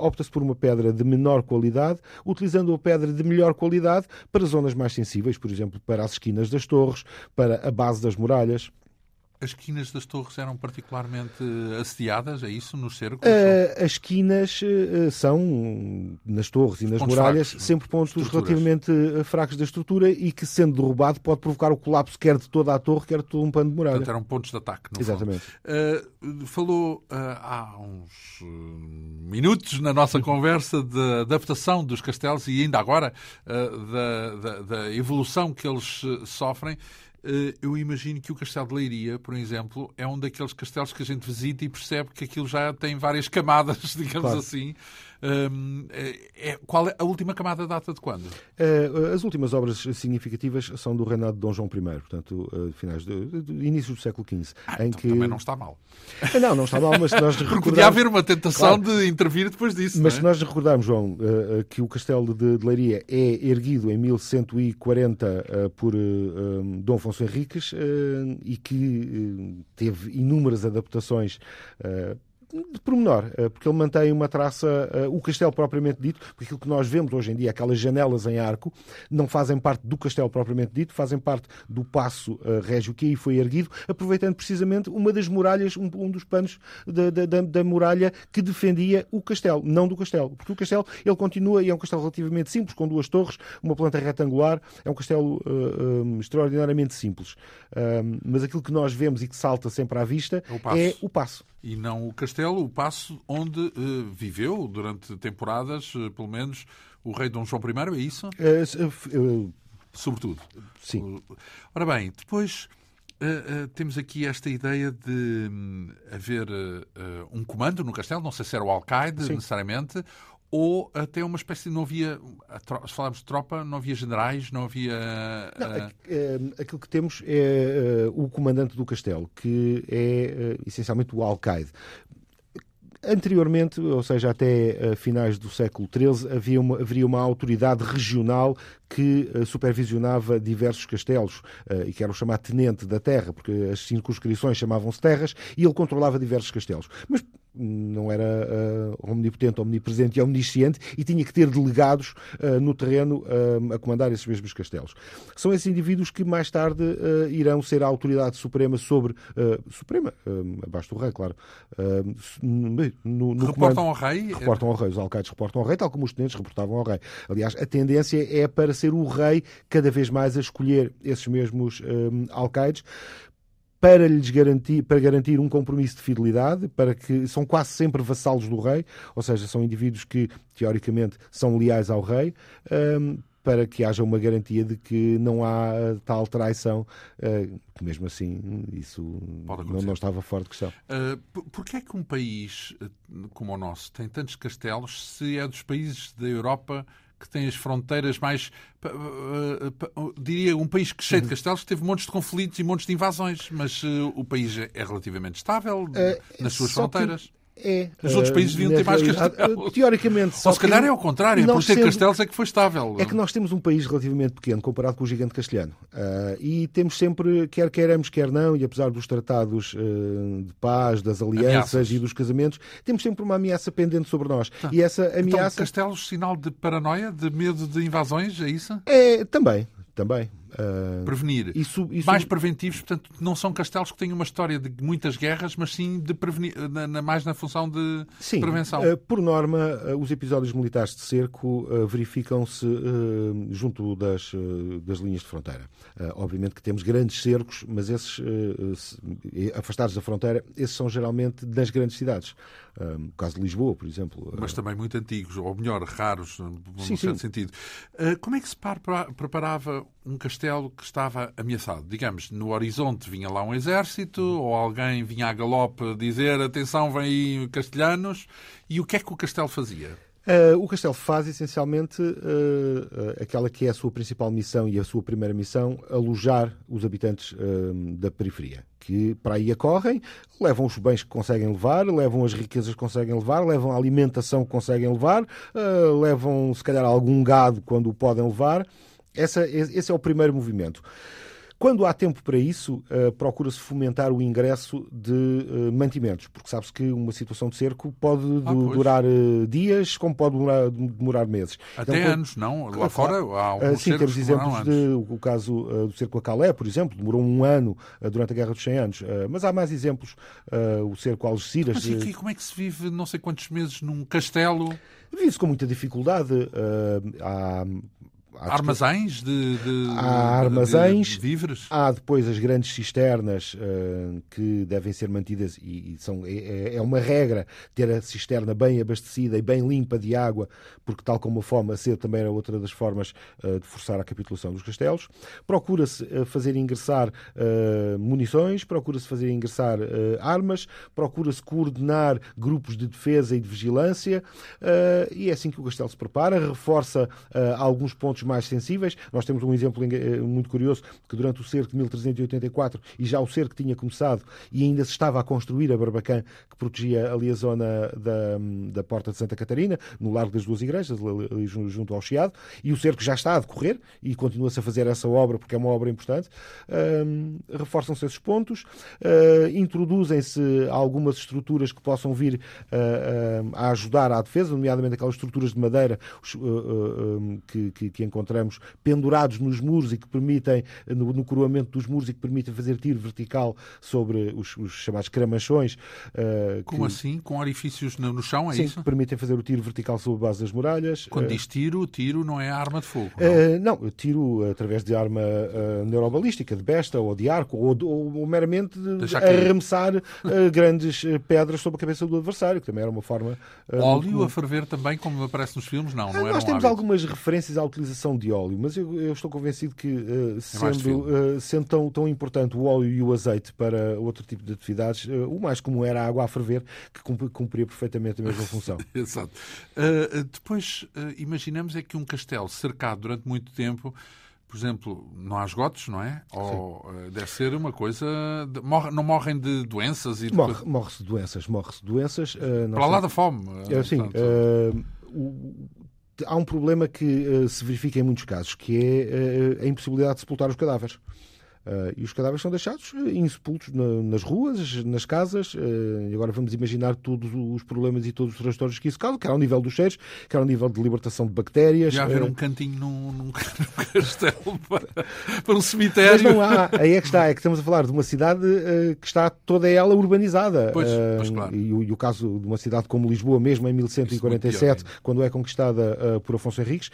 opta-se por uma pedra de menor qualidade, utilizando a pedra de melhor qualidade para zonas mais sensíveis, por exemplo, para as esquinas das torres, para a base das muralhas. As esquinas das torres eram particularmente assediadas, é isso, nos cercos? Uh, as esquinas uh, são, nas torres e nas pontos muralhas, fracos, sempre pontos relativamente eh, fracos da estrutura e que, sendo derrubado, pode provocar o colapso quer de toda a torre, quer de todo um pano de muralha. Portanto, eram pontos de ataque, Exatamente. Uh, falou há uns minutos na nossa [LAUGHS] conversa da adaptação dos castelos e ainda agora da, da, da evolução que eles sofrem. Eh, eu imagino que o Castelo de Leiria, por exemplo, é um daqueles castelos que a gente visita e percebe que aquilo já tem várias camadas, [LAUGHS] digamos claro. assim. Um, é, é, qual é a última camada data de quando? Uh, as últimas obras significativas são do reinado de Dom João I, portanto, uh, finais de, de, início do século XV. Ah, em então que... também não está mal. Não, não está mal, mas nós [LAUGHS] recordamos... Podia haver uma tentação claro. de intervir depois disso. Mas é? se nós recordarmos, João, que o castelo de, de Leiria é erguido em 1140 por Dom Afonso Henriques e que teve inúmeras adaptações de pormenor, eh, porque ele mantém uma traça, eh, o castelo propriamente dito, porque aquilo que nós vemos hoje em dia, aquelas janelas em arco, não fazem parte do castelo propriamente dito, fazem parte do passo eh, régio que aí foi erguido, aproveitando precisamente uma das muralhas, um, dos panos da, da, da, muralha que defendia o castelo, não do castelo. Porque o castelo, ele continua, e é um castelo relativamente simples, com duas torres, uma planta retangular, é um castelo uh, um, extraordinariamente simples. Um, mas aquilo que nós vemos e que salta sempre à vista é o passo. É o passo e não o castelo, o passo onde uh, viveu durante temporadas, uh, pelo menos, o rei Dom João I, é isso? Uh, Sobretudo. Sim. Ora bem, depois temos aqui esta ideia de um, haver um comando no castelo, não sei se era o Sim. necessariamente, ou até uma espécie de não havia, se falarmos de tropa, não havia generais, não havia. Não, uh... aquilo que temos é uh, o comandante do castelo, que é uh, essencialmente o alcaide. Anteriormente, ou seja, até finais do século XIII, havia uma, haveria uma autoridade regional que supervisionava diversos castelos e que era o chamado tenente da terra, porque as circunscrições chamavam-se terras e ele controlava diversos castelos. Mas não era uh, omnipotente, omnipresente e omnisciente e tinha que ter delegados uh, no terreno uh, a comandar esses mesmos castelos. São esses indivíduos que mais tarde irão ser a autoridade suprema sobre. suprema, abaixo do rei, claro. No, no reportam comando, ao rei? Reportam ao rei. Os alcaides reportam ao rei, tal como os tenentes reportavam ao rei. Aliás, a tendência é para ser o rei cada vez mais a escolher esses mesmos alcaides para lhes garantir, para garantir um compromisso de fidelidade, para que são quase sempre vassalos do rei, ou seja, são indivíduos que teoricamente são leais ao rei, um, para que haja uma garantia de que não há tal traição, uh, que mesmo assim isso não, não, estava fora de questão. Uh, por que é que um país como o nosso tem tantos castelos se é dos países da Europa que tem as fronteiras mais. diria, um país que cheio de castelos teve montes de conflitos e montes de invasões, mas uh, o país é relativamente estável uh, nas suas fronteiras. É. Os outros países deviam ter mais castelos. Teoricamente. Ou se calhar é ao contrário, por ter sendo... castelos é que foi estável. É que nós temos um país relativamente pequeno comparado com o gigante castelhano. Uh, e temos sempre, quer queiramos, quer não, e apesar dos tratados uh, de paz, das alianças Ameaças. e dos casamentos, temos sempre uma ameaça pendente sobre nós. Tá. E essa então, ameaça. Então, castelos, sinal de paranoia, de medo de invasões, é isso? É, também. Também. Uh, prevenir. Isso, isso... Mais preventivos, portanto, não são castelos que têm uma história de muitas guerras, mas sim de prevenir, na, na, mais na função de sim, prevenção. Uh, por norma, uh, os episódios militares de cerco verificam-se junto das, das linhas de fronteira. obviamente que temos grandes cercos, mas esses, afastados da fronteira, esses são geralmente das grandes cidades. o caso de Lisboa, por exemplo. Mas também muito antigos, ou melhor, raros, no sim, certo sim. sentido. como é que se preparava um castelo que estava ameaçado. Digamos, no horizonte vinha lá um exército, ou alguém vinha a galope dizer atenção, vem aí castelhanos, e o que é que o castelo fazia? Uh, o Castelo faz essencialmente uh, uh, aquela que é a sua principal missão e a sua primeira missão, alojar os habitantes da periferia, que para aí acorrem, levam os bens que conseguem levar, levam as riquezas que conseguem levar, levam a alimentação que conseguem levar, levam se calhar algum gado quando o podem levar essa, esse é o primeiro movimento. Quando há tempo para isso, uh, procura-se fomentar o ingresso de uh, mantimentos, porque sabe-se que uma situação de cerco pode ah, durar uh, dias, como pode demorar, demorar meses. Até então, anos, não? Lá fora há alguns Sim, temos exemplos de o caso do cerco a Calais, por exemplo, demorou um ano durante a Guerra dos 100 Anos, mas há mais exemplos, o cerco a Algeciras. Mas aqui, como é que se vive não sei quantos meses num castelo? Vive-se com muita dificuldade. há armazéns de, de, há armazéns, de víveres? Há depois as grandes cisternas uh, que devem ser mantidas e, e são, é, é, é, uma regra ter a cisterna bem abastecida e bem limpa de água, porque tal como a fome, a sede também era outra das formas uh, de forçar a capitulação dos castelos. Procura-se uh, fazer ingressar munições, procura-se fazer ingressar armas, procura-se coordenar grupos de defesa e de vigilância e é assim que o castelo se prepara, reforça alguns pontos mais sensíveis. Nós temos um exemplo eh, muito curioso que durante o cerco de 1384 e já o cerco tinha começado e ainda se estava a construir a Barbacã que protegia ali a zona da, da Porta de Santa Catarina, no Largo das Duas Igrejas, ali junto ao Chiado, e o cerco já está a decorrer e continua-se a fazer essa obra porque é uma obra importante. Um, Reforçam-se esses pontos, uh, introduzem-se algumas estruturas que possam vir uh, uh, a ajudar à defesa, nomeadamente aquelas estruturas de madeira que, que, que encontramos pendurados nos muros e que permitem, no, no coroamento dos muros e que permitem fazer tiro vertical sobre os, os chamados cramachões. Uh, Como que, assim? Com orifícios no, no chão, é sim, isso? que permitem fazer o tiro vertical sobre a base das muralhas. Quando uh, diz tiro, tiro não é arma de fogo? Não, uh, não tiro através de arma uh, neurobalística, de besta ou de arco, ou, ou, ou meramente de arremessar [LAUGHS] grandes pedras sobre a cabeça do adversário, que também era uma forma... Óleo a ferver também, como aparece nos filmes? Não, não ah, era Nós temos hábito. algumas referências à utilização utilização de óleo, mas eu, eu estou convencido que, uh, sendo, uh, sendo tão, tão importante o óleo e o azeite para outro tipo de atividades, uh, o mais comum era a água a ferver, que cumpria perfeitamente a mesma [LAUGHS] função. Exato. depois, imaginamos é que um castelo cercado durante muito tempo por exemplo, não há esgotos, não é? Ou uh, deve ser uma coisa. De, morre, não morrem de doenças e Morre, Morre-se de doenças, morre-se doenças. Uh, Para lá da fome. Uh, sim. Uh, o, há um problema que uh, se verifica em muitos casos, que é uh, a impossibilidade de sepultar os cadáveres. Uh, e os cadáveres são deixados uh, insepultos na, nas ruas, nas casas. Uh, e agora vamos imaginar todos os problemas e todos os transtornos que isso causa, quer ao nível dos cheiros, quer ao nível de libertação de bactérias. Já haver um cantinho num, [LAUGHS] num, castelo para, para, um cemitério. Mas não há. Aí é que está. É que estamos a falar de uma cidade que está toda ela urbanizada. Pois, pois claro. E, e, o caso de uma cidade como Lisboa, mesmo em 1147, quando é conquistada por Afonso Henriques,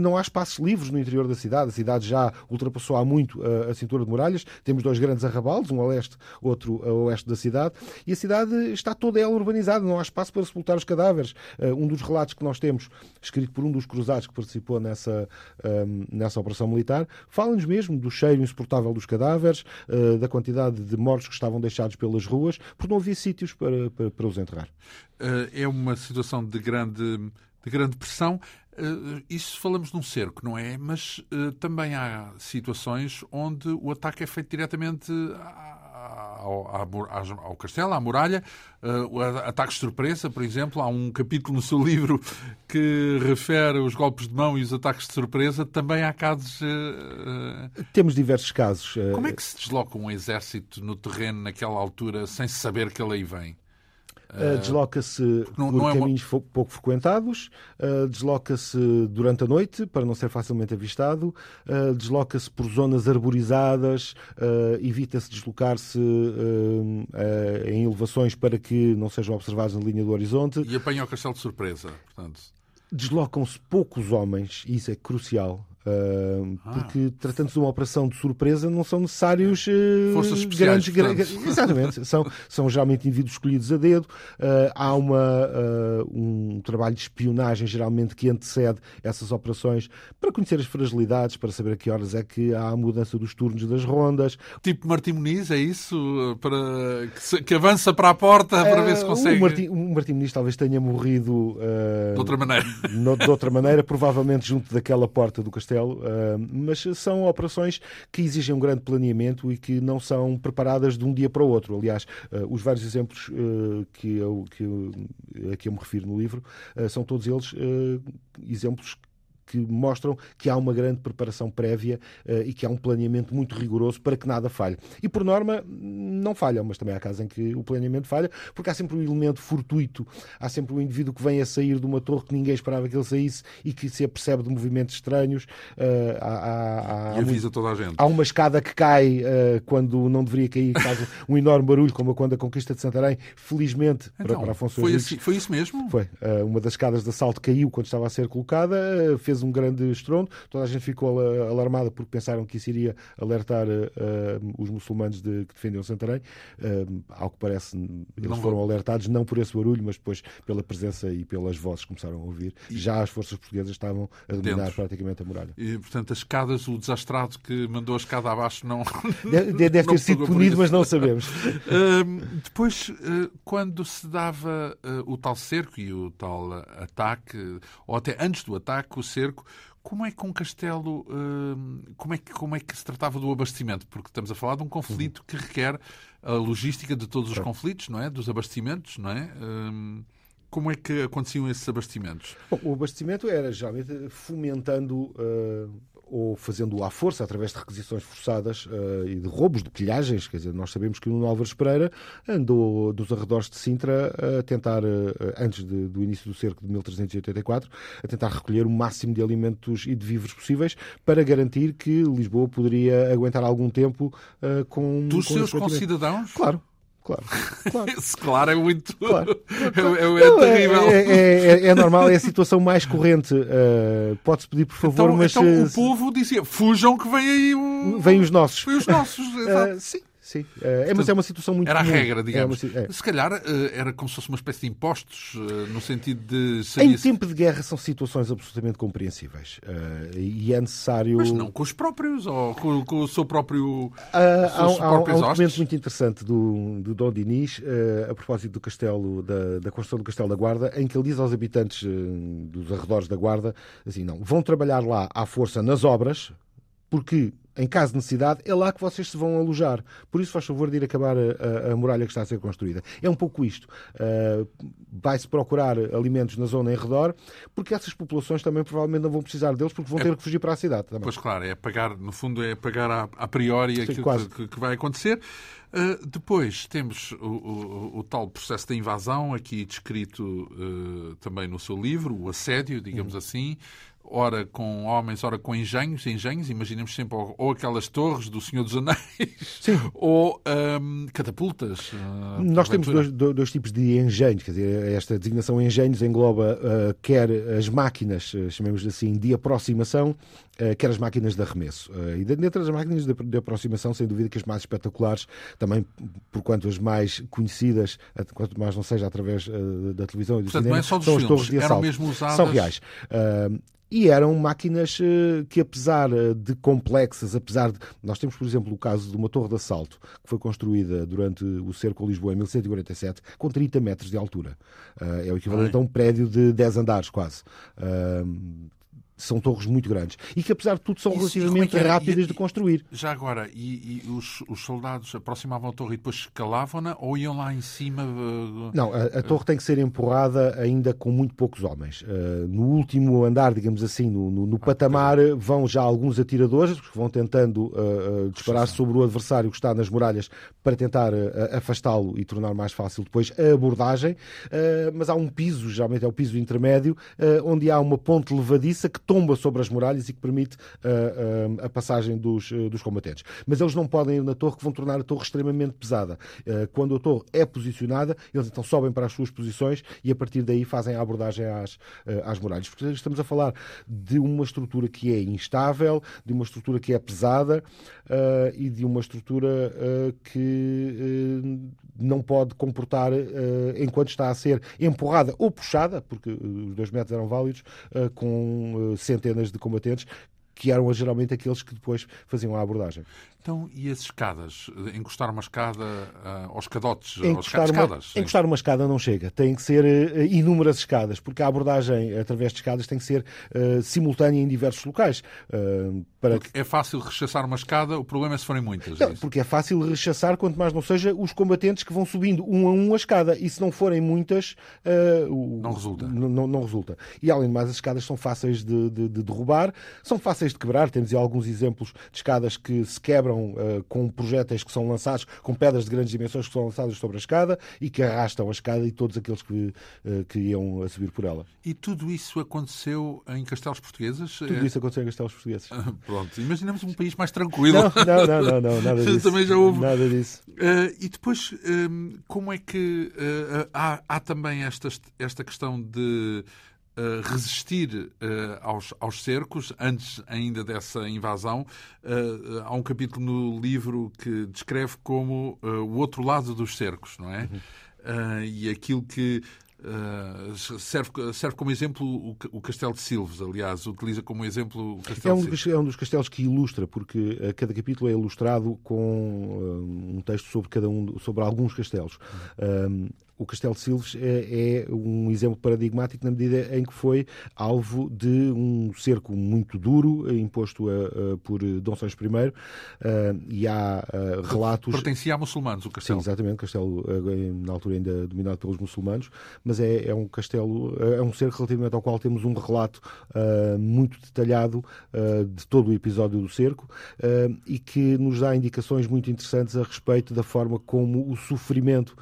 não há espaços livres no interior da cidade. A cidade já ultrapassou há muito a cintura muralhas. Temos dois grandes arrabaldes, um a leste, outro a oeste da cidade, e a cidade está toda ela urbanizada, não há espaço para sepultar os cadáveres. Uh, um dos relatos que nós temos, escrito por um dos cruzados que participou nessa, um, nessa operação militar, fala-nos mesmo do cheiro insuportável dos cadáveres, uh, da quantidade de mortos que estavam deixados pelas ruas, porque não havia sítios para, para, para os enterrar. Uh, é uma situação de grande, de grande pressão. Uh, isso falamos num cerco, não é? Mas uh, também há situações onde o ataque é feito diretamente ao, ao, castelo, à muralha, uh, ataques de surpresa, por exemplo. Há um capítulo no seu livro que refere os golpes de mão e os ataques de surpresa. Também há casos. Temos diversos casos. Como é que se desloca um exército no terreno naquela altura sem saber que ele aí vem? Uh, desloca-se por não é caminhos uma... pouco frequentados, uh, desloca-se durante a noite para não ser facilmente avistado, uh, desloca-se por zonas arborizadas, evita-se deslocar-se em elevações para que não sejam observados na linha do horizonte. E apanha o castelo de surpresa, portanto. Deslocam-se poucos homens, e isso é crucial, Uh, porque, tratando-se de uma operação de surpresa, não são necessários uh, Forças grandes. grandes [LAUGHS] exatamente. são, são geralmente indivíduos escolhidos a dedo. Uh, há uma, um trabalho de espionagem, geralmente, que antecede essas operações para conhecer as fragilidades, para saber a que horas é que há a mudança dos turnos das rondas. Tipo Martim Muniz, é isso? Para, que, se, que avança para a porta para ver se consegue. O Martim, o Martim Muniz talvez tenha morrido de outra maneira. No, de outra maneira, provavelmente junto daquela porta do castelo castelo, mas são operações que exigem um grande planeamento e que não são preparadas de um dia para o outro. Aliás, ah, os vários exemplos ah, que eu, que eu, a que eu me refiro no livro ah, são todos eles exemplos que mostram que há uma grande preparação prévia uh, e que há um planeamento muito rigoroso para que nada falhe. E por norma não falham, mas também há casos em que o planeamento falha, porque há sempre um elemento fortuito, há sempre um indivíduo que vem a sair de uma torre que ninguém esperava que ele saísse e que se apercebe de movimentos estranhos. Uh, há, há, há, e avisa toda a gente. Há uma escada que cai uh, quando não deveria cair, faz um enorme barulho, como quando a conquista de Santarém, felizmente então, para, para Afonso foi, assim, foi isso mesmo? Foi. uma das escadas de assalto caiu quando estava a ser colocada, fez fez um grande estrondo. Toda a gente ficou alarmada porque pensaram que isso iria alertar uh, os muçulmanos de, que defendiam Santarém. Uh, ao que parece, eles não foram alertados não por esse barulho, mas depois pela presença e pelas vozes que começaram a ouvir. E... Já as forças portuguesas estavam a dominar Dentro. praticamente a muralha. E, portanto, as escadas, o desastrado que mandou a escada abaixo não. [LAUGHS] Deve, deve [LAUGHS] não ter sido punido, mas não sabemos. [LAUGHS] uh, depois, quando se dava o tal cerco e o tal ataque, ou até antes do ataque, o cerco, como é que um castelo, hum, como é que, como é que se tratava do abastecimento? Porque estamos a falar de um conflito que requer a logística de todos os conflitos, não é? Dos abastecimentos, não é? Hum, como é que aconteciam esses abastecimentos? Bom, o abastecimento era geralmente fomentando uh, ou fazendo-o à força, através de requisições forçadas uh, e de roubos, de pilhagens. Quer dizer, nós sabemos que o Nuno Álvares Pereira andou dos arredores de Sintra a tentar, uh, antes de, do início do cerco de 1384, a tentar recolher o máximo de alimentos e de víveres possíveis para garantir que Lisboa poderia aguentar algum tempo uh, com... Dos com seus concidadãos? Claro. Claro, claro. Esse claro é muito. Claro. É, é, é, terrível. É, é, é, normal, é a situação mais corrente. Uh, Pode-se pedir, por favor, então, mas. Então o povo dizia: fujam que vem aí o. Vem os nossos. Vem os nossos, [LAUGHS] uh, sim. Sim, é, mas é uma situação muito Era comum. a regra, digamos. É uma, é. Se calhar eh, era como se fosse uma espécie de impostos, eh, no sentido de... Seria... Em tempo de guerra são situações absolutamente compreensíveis. Uh, e é necessário... Mas não com os próprios, ou com, com o seu próprio... Uh, há, há, há, um documento muito interessante do, do Dom Dinis, a propósito do castelo, da, da construção do Castelo da Guarda, em que ele diz aos habitantes dos arredores da Guarda, assim, não, vão trabalhar lá à força nas obras, porque em caso de necessidade, é lá que vocês se vão alojar. Por isso, faz favor de ir acabar a, a, a muralha que está a ser construída. É um pouco isto. Uh, Vai-se procurar alimentos na zona em redor, porque essas populações também provavelmente não vão precisar deles, porque vão é, ter que fugir para a cidade. Também. Pois claro, é pagar, no fundo, é pagar a, a priori Sim, aquilo que, que, vai acontecer. Uh, depois temos o, o, o, tal processo de invasão, aqui descrito uh, também no seu livro, o assédio, digamos uhum. assim ora com homens, ora com engenhos, engenhos, imaginemos sempre ou, ou aquelas torres do Senhor dos Anéis, Sim. [LAUGHS] ou um, catapultas. Uh, Nós temos dois, dois, tipos de engenhos, quer dizer, esta designação engenhos engloba uh, quer as máquinas, uh, chamemos assim, de aproximação, quer as máquinas de arremesso. e dentro das máquinas de, de, aproximação, sem dúvida que as mais espetaculares, também por quanto as mais conhecidas, quanto mais não seja através da televisão e do Portanto, cinema, é são as torres de assalto. Eram mesmo usadas... São reais e eram máquinas eh, que, apesar eh, de complexas, apesar de. Nós temos, por exemplo, o caso de uma torre de assalto que foi construída durante o cerco a Lisboa em 1147 com 30 metros de altura. Eh, é o equivalente Ai. a um prédio de 10 andares, quase são torres muito grandes e que, apesar de tudo, são Isso, relativamente é rápidas e, de construir. Já agora, e, e os, os, soldados aproximavam a torre e depois escalavam-na ou iam lá em cima? Uh, Não, a, a, torre tem que ser empurrada ainda com muito poucos homens. Uh, no último andar, digamos assim, no, no, no ah, patamar, é. vão já alguns atiradores que vão tentando uh, disparar sobre o adversário que está nas muralhas para tentar afastá-lo e tornar mais fácil depois a abordagem. mas há um piso, geralmente é o piso intermédio, onde há uma ponte levadiça que tomba sobre as muralhas e que permite uh, uh, a passagem dos, uh, dos combatentes. Mas eles não podem ir na torre, que vão tornar a torre extremamente pesada. quando a torre é posicionada, eles então sobem para as suas posições e a partir daí fazem a abordagem às, às muralhas. Porque estamos a falar de uma estrutura que é instável, de uma estrutura que é pesada e de uma estrutura que não pode comportar enquanto está a ser empurrada ou puxada, porque os dois metros eram válidos, com centenas de combatentes que eram geralmente aqueles que depois faziam a abordagem. Então, e as escadas? Encostar uma escada uh, aos cadotes? Encostar, aos escadas? Uma, encostar uma escada não chega. Tem que ser uh, inúmeras escadas, porque a abordagem através de escadas tem que ser uh, simultânea em diversos locais. para... Porque é fácil rechaçar uma escada, o problema é se forem muitas. Não, é porque é fácil rechaçar, quanto mais não seja, os combatentes que vão subindo um a um a escada. E se não forem muitas, não resulta. Não, não, resulta. E além de mais, as escadas são fáceis de, de, de derrubar, são fáceis de quebrar. Temos alguns exemplos de escadas que se quebram uh, com projéteis que são lançados, com pedras de grandes dimensões que são lançadas sobre a escada e que arrastam a escada e todos aqueles que, uh, que iam a subir por ela. E tudo isso aconteceu em castelos portugueses? Tudo isso aconteceu em castelos portugueses. Pronto, imaginamos um país mais tranquilo. Não, não, não, não, não nada [LAUGHS] disso. Também já houve. Nada disso. Uh, e depois, como é que há, há também esta, esta questão de resistir uh, aos, aos cercos, antes ainda dessa invasão. Uh, há um capítulo no livro que descreve como o outro lado dos cercos, não é? Uhum. e aquilo que Uh, serve, serve como exemplo o, o, Castelo de Silves, aliás, utiliza como exemplo o Castelo é um, de Silves. É um dos castelos que ilustra, porque uh, cada capítulo é ilustrado com uh, um texto sobre cada um, sobre alguns castelos. Uhum o Castelo de Silves é, é, um exemplo paradigmático na medida em que foi alvo de um cerco muito duro imposto a, a, por Dom Sancho I uh, e há uh, relatos... Pertencia a muçulmanos o castelo. Sim, exatamente, o castelo uh, na altura ainda dominado pelos muçulmanos, mas é, é um castelo, é um cerco relativamente ao qual temos um relato muito detalhado de todo o episódio do cerco e que nos dá indicações muito interessantes a respeito da forma como o sofrimento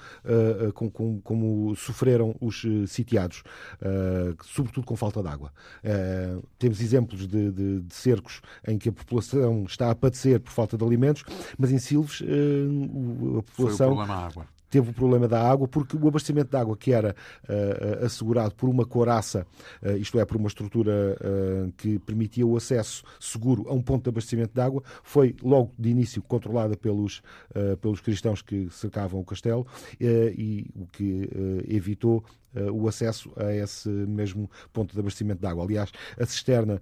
com, com como, como sofreram os uh, sitiados, uh, sobretudo com falta de água. Uh, temos exemplos de, de, de, cercos em que a população está a padecer por falta de alimentos, mas em Silves a população. Teve o problema da água, porque o abastecimento de água que era uh, assegurado por uma coraça, uh, isto é, por uma estrutura uh, que permitia o acesso seguro a um ponto de abastecimento de água, foi logo de início controlada pelos, pelos cristãos que cercavam o castelo e o que evitou o acesso a esse mesmo ponto de abastecimento de água. Aliás, a cisterna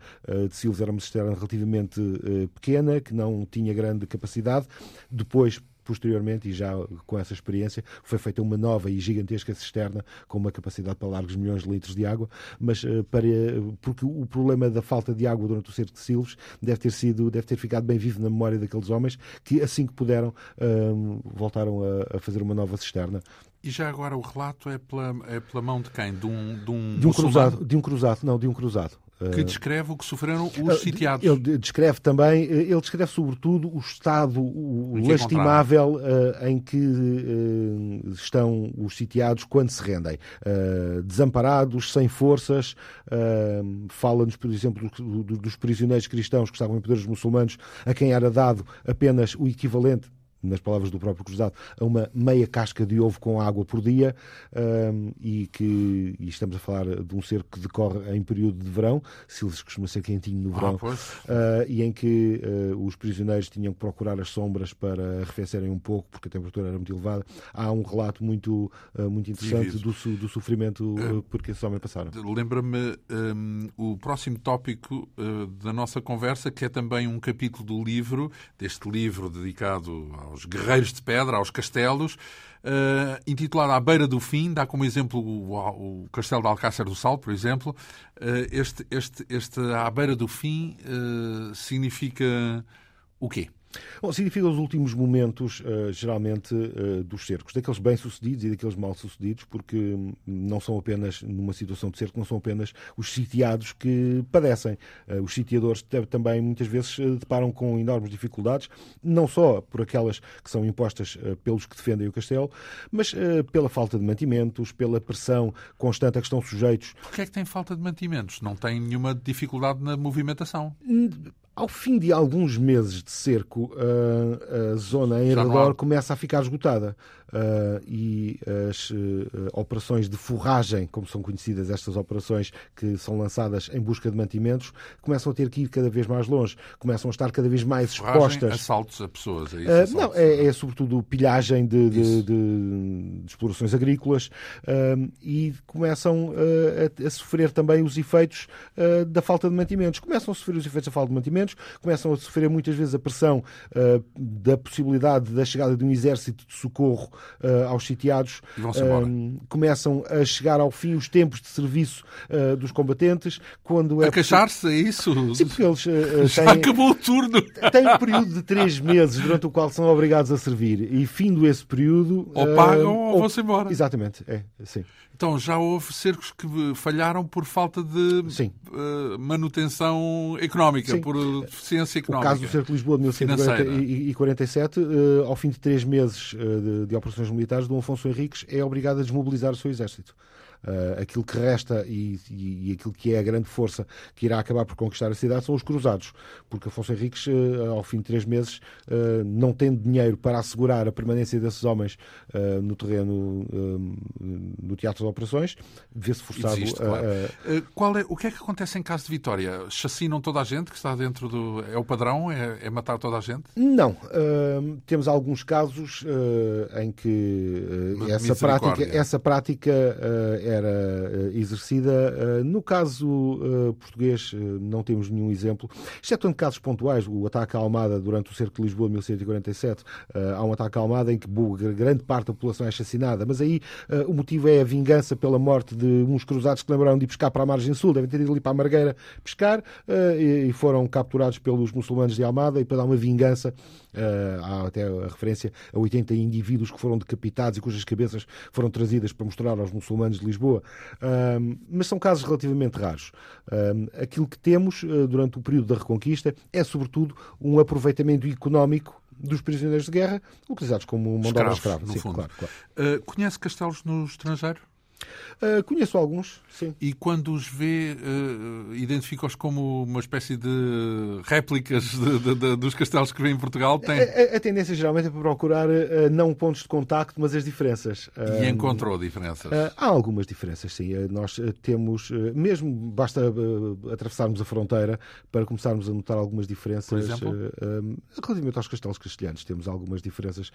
de Silves era uma cisterna relativamente pequena, que não tinha grande capacidade. Depois, posteriormente, e já com essa experiência, foi feita uma nova e gigantesca cisterna com uma capacidade para largos milhões de litros de água, mas uh, para, porque o problema da falta de água durante o cerco de Silves deve ter sido, deve ter ficado bem vivo na memória daqueles homens que assim que puderam uh, voltaram a, a fazer uma nova cisterna e já agora o relato é pela, é pela mão de quem? De um, de um, de um cruzado, de um cruzado, não, de um cruzado. Que descreve o que sofreram os sitiados. Ele descreve também, ele descreve sobretudo o estado o lastimável em que uh, estão os sitiados quando se rendem. Desamparados, sem forças. Fala-nos, por exemplo, dos prisioneiros cristãos que estavam em poderes muçulmanos, a quem era dado apenas o equivalente nas palavras do próprio Cruzado, a uma meia casca de ovo com água por dia um, e que e estamos a falar de um cerco que decorre em período de verão, Silves costuma ser quentinho no verão, ah, uh, e em que uh, os prisioneiros tinham que procurar as sombras para arrefecerem um pouco, porque a temperatura era muito elevada. Há um relato muito, uh, muito interessante do, do, sofrimento por que esses homens passaram. Lembra-me um, o próximo tópico da nossa conversa, que é também um capítulo do livro, deste livro dedicado ao aos guerreiros de pedra, aos castelos, uh, intitulado À Beira do Fim, dá como exemplo o, o Castelo de Alcácer do Sal, por exemplo. Uh, este, este, este À Beira do Fim uh, significa o quê? Bom, significa os últimos momentos, uh, geralmente, uh, dos cercos, daqueles bem-sucedidos e daqueles mal-sucedidos, porque não são apenas, numa situação de cerco, não são apenas os sitiados que padecem. Uh, os sitiadores também, muitas vezes, deparam com enormes dificuldades, não só por aquelas que são impostas pelos que defendem o castelo, mas pela falta de mantimentos, pela pressão constante a que estão sujeitos. Porquê é que tem falta de mantimentos? Não tem nenhuma dificuldade na movimentação? Ao fim de alguns meses de cerco, a zona em redor começa a ficar esgotada. E as uh, operações de forragem, como são conhecidas estas operações que são lançadas em busca de mantimentos, começam a ter que ir cada vez mais longe, começam a estar cada vez mais expostas. assaltos a pessoas, é isso? Uh, não, é, é, sobretudo pilhagem de, de, de, de explorações agrícolas e começam a, a, sofrer também os efeitos da falta de mantimentos. Começam a sofrer os efeitos da falta de mantimentos, começam a sofrer muitas vezes a pressão da possibilidade da chegada de um exército de socorro uh, aos sitiados. Uh, começam a chegar ao fim os tempos de serviço uh, dos combatentes. Quando é a queixar-se, é isso? Sim, porque eles [LAUGHS] têm, acabou o turno. Têm um período de três meses durante o qual são obrigados a servir. E findo esse período. Ou pagam ou, ou vão-se embora. Exatamente, é, sim. Então já houve cercos que falharam por falta de uh, manutenção económica, Sim. por deficiência económica. O caso do cerco de Lisboa de 1147, uh, ao fim de três meses uh, de, de, operações militares, Dom Afonso Henriques é obrigado a desmobilizar o seu exército. Uh, aquilo que resta e, e, e, aquilo que é a grande força que irá acabar por conquistar a cidade são os cruzados, porque Afonso Henriques, uh, ao fim de três meses, uh, não tendo dinheiro para assegurar a permanência desses homens no terreno, no teatro de operações, vê-se forçado Existe, a. Claro. Qual é, o que é que acontece em caso de vitória? Chacinam toda a gente que está dentro do. É o padrão? É, é matar toda a gente? Não. temos alguns casos em que essa prática, essa prática é era eh, exercida. Eh, no caso eh, português, não temos nenhum exemplo, exceto em casos pontuais. O ataque à Almada durante o cerco de Lisboa de 1147, há um ataque à Almada em que grande parte da população é assassinada, mas aí o motivo é a vingança pela morte de uns cruzados que lembraram de ir pescar para a margem sul, devem ter ido ali para a Margueira pescar e foram capturados pelos muçulmanos de Almada e para dar uma vingança há até a referência a 80 indivíduos que foram decapitados e cujas cabeças foram trazidas para mostrar aos muçulmanos de Lisboa mas são casos relativamente raros. aquilo que temos uh, durante o período da Reconquista é, sobretudo, um aproveitamento económico dos prisioneiros de guerra utilizados como mão de obra escrava. Sim, claro, claro. Uh, conhece castelos no estrangeiro? Uh, conheço alguns, sim. E quando os vê, uh, identifica-os como uma espécie de réplicas de, de, de, dos castelos que vê em Portugal? Tem... A, a, a tendência geralmente é para procurar uh, não pontos de contacto, mas as diferenças. E encontrou diferenças? há algumas diferenças, sim. nós temos, mesmo basta atravessarmos a fronteira para começarmos a notar algumas diferenças. Por exemplo? relativamente aos castelos castelhanos, temos algumas diferenças.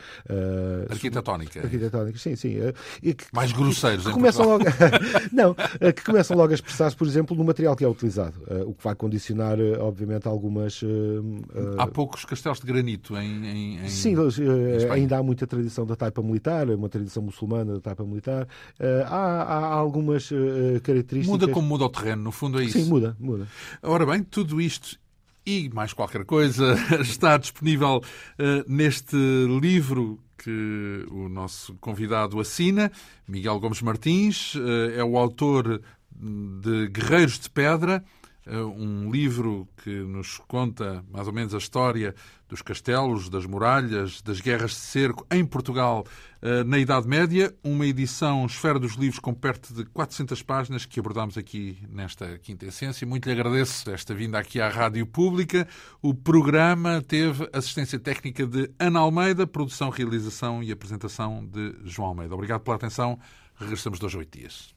arquitetónicas? Arquitetónicas, sim, sim. Que, Mais grosseiros, que, que começam logo, [LAUGHS] não, eh, que começam logo a expressar-se, por exemplo, no material que é utilizado, eh, o que vai condicionar, eh, obviamente, algumas. Há poucos castelos de granito em. em Sim, em ainda há muita tradição da taipa militar, uma tradição muçulmana da taipa militar. Há, há algumas características. Muda como muda o terreno, no fundo é isso. Sim, muda, muda. Ora bem, tudo isto e mais qualquer coisa [LAUGHS] está disponível uh, neste livro que o nosso convidado assina. Miguel Gomes Martins eh, é o autor de Guerreiros de Pedra, um livro que nos conta mais ou menos a história dos castelos, das muralhas, das guerras de cerco em Portugal eh, na Idade Média. Uma edição Esfera dos Livros com perto de 400 páginas que abordamos aqui nesta quinta essência. Muito lhe agradeço esta vinda aqui à Rádio Pública. O programa teve assistência técnica de Ana Almeida, produção, realização e apresentação de João Almeida. Obrigado pela atenção. Regressamos dois a oito dias.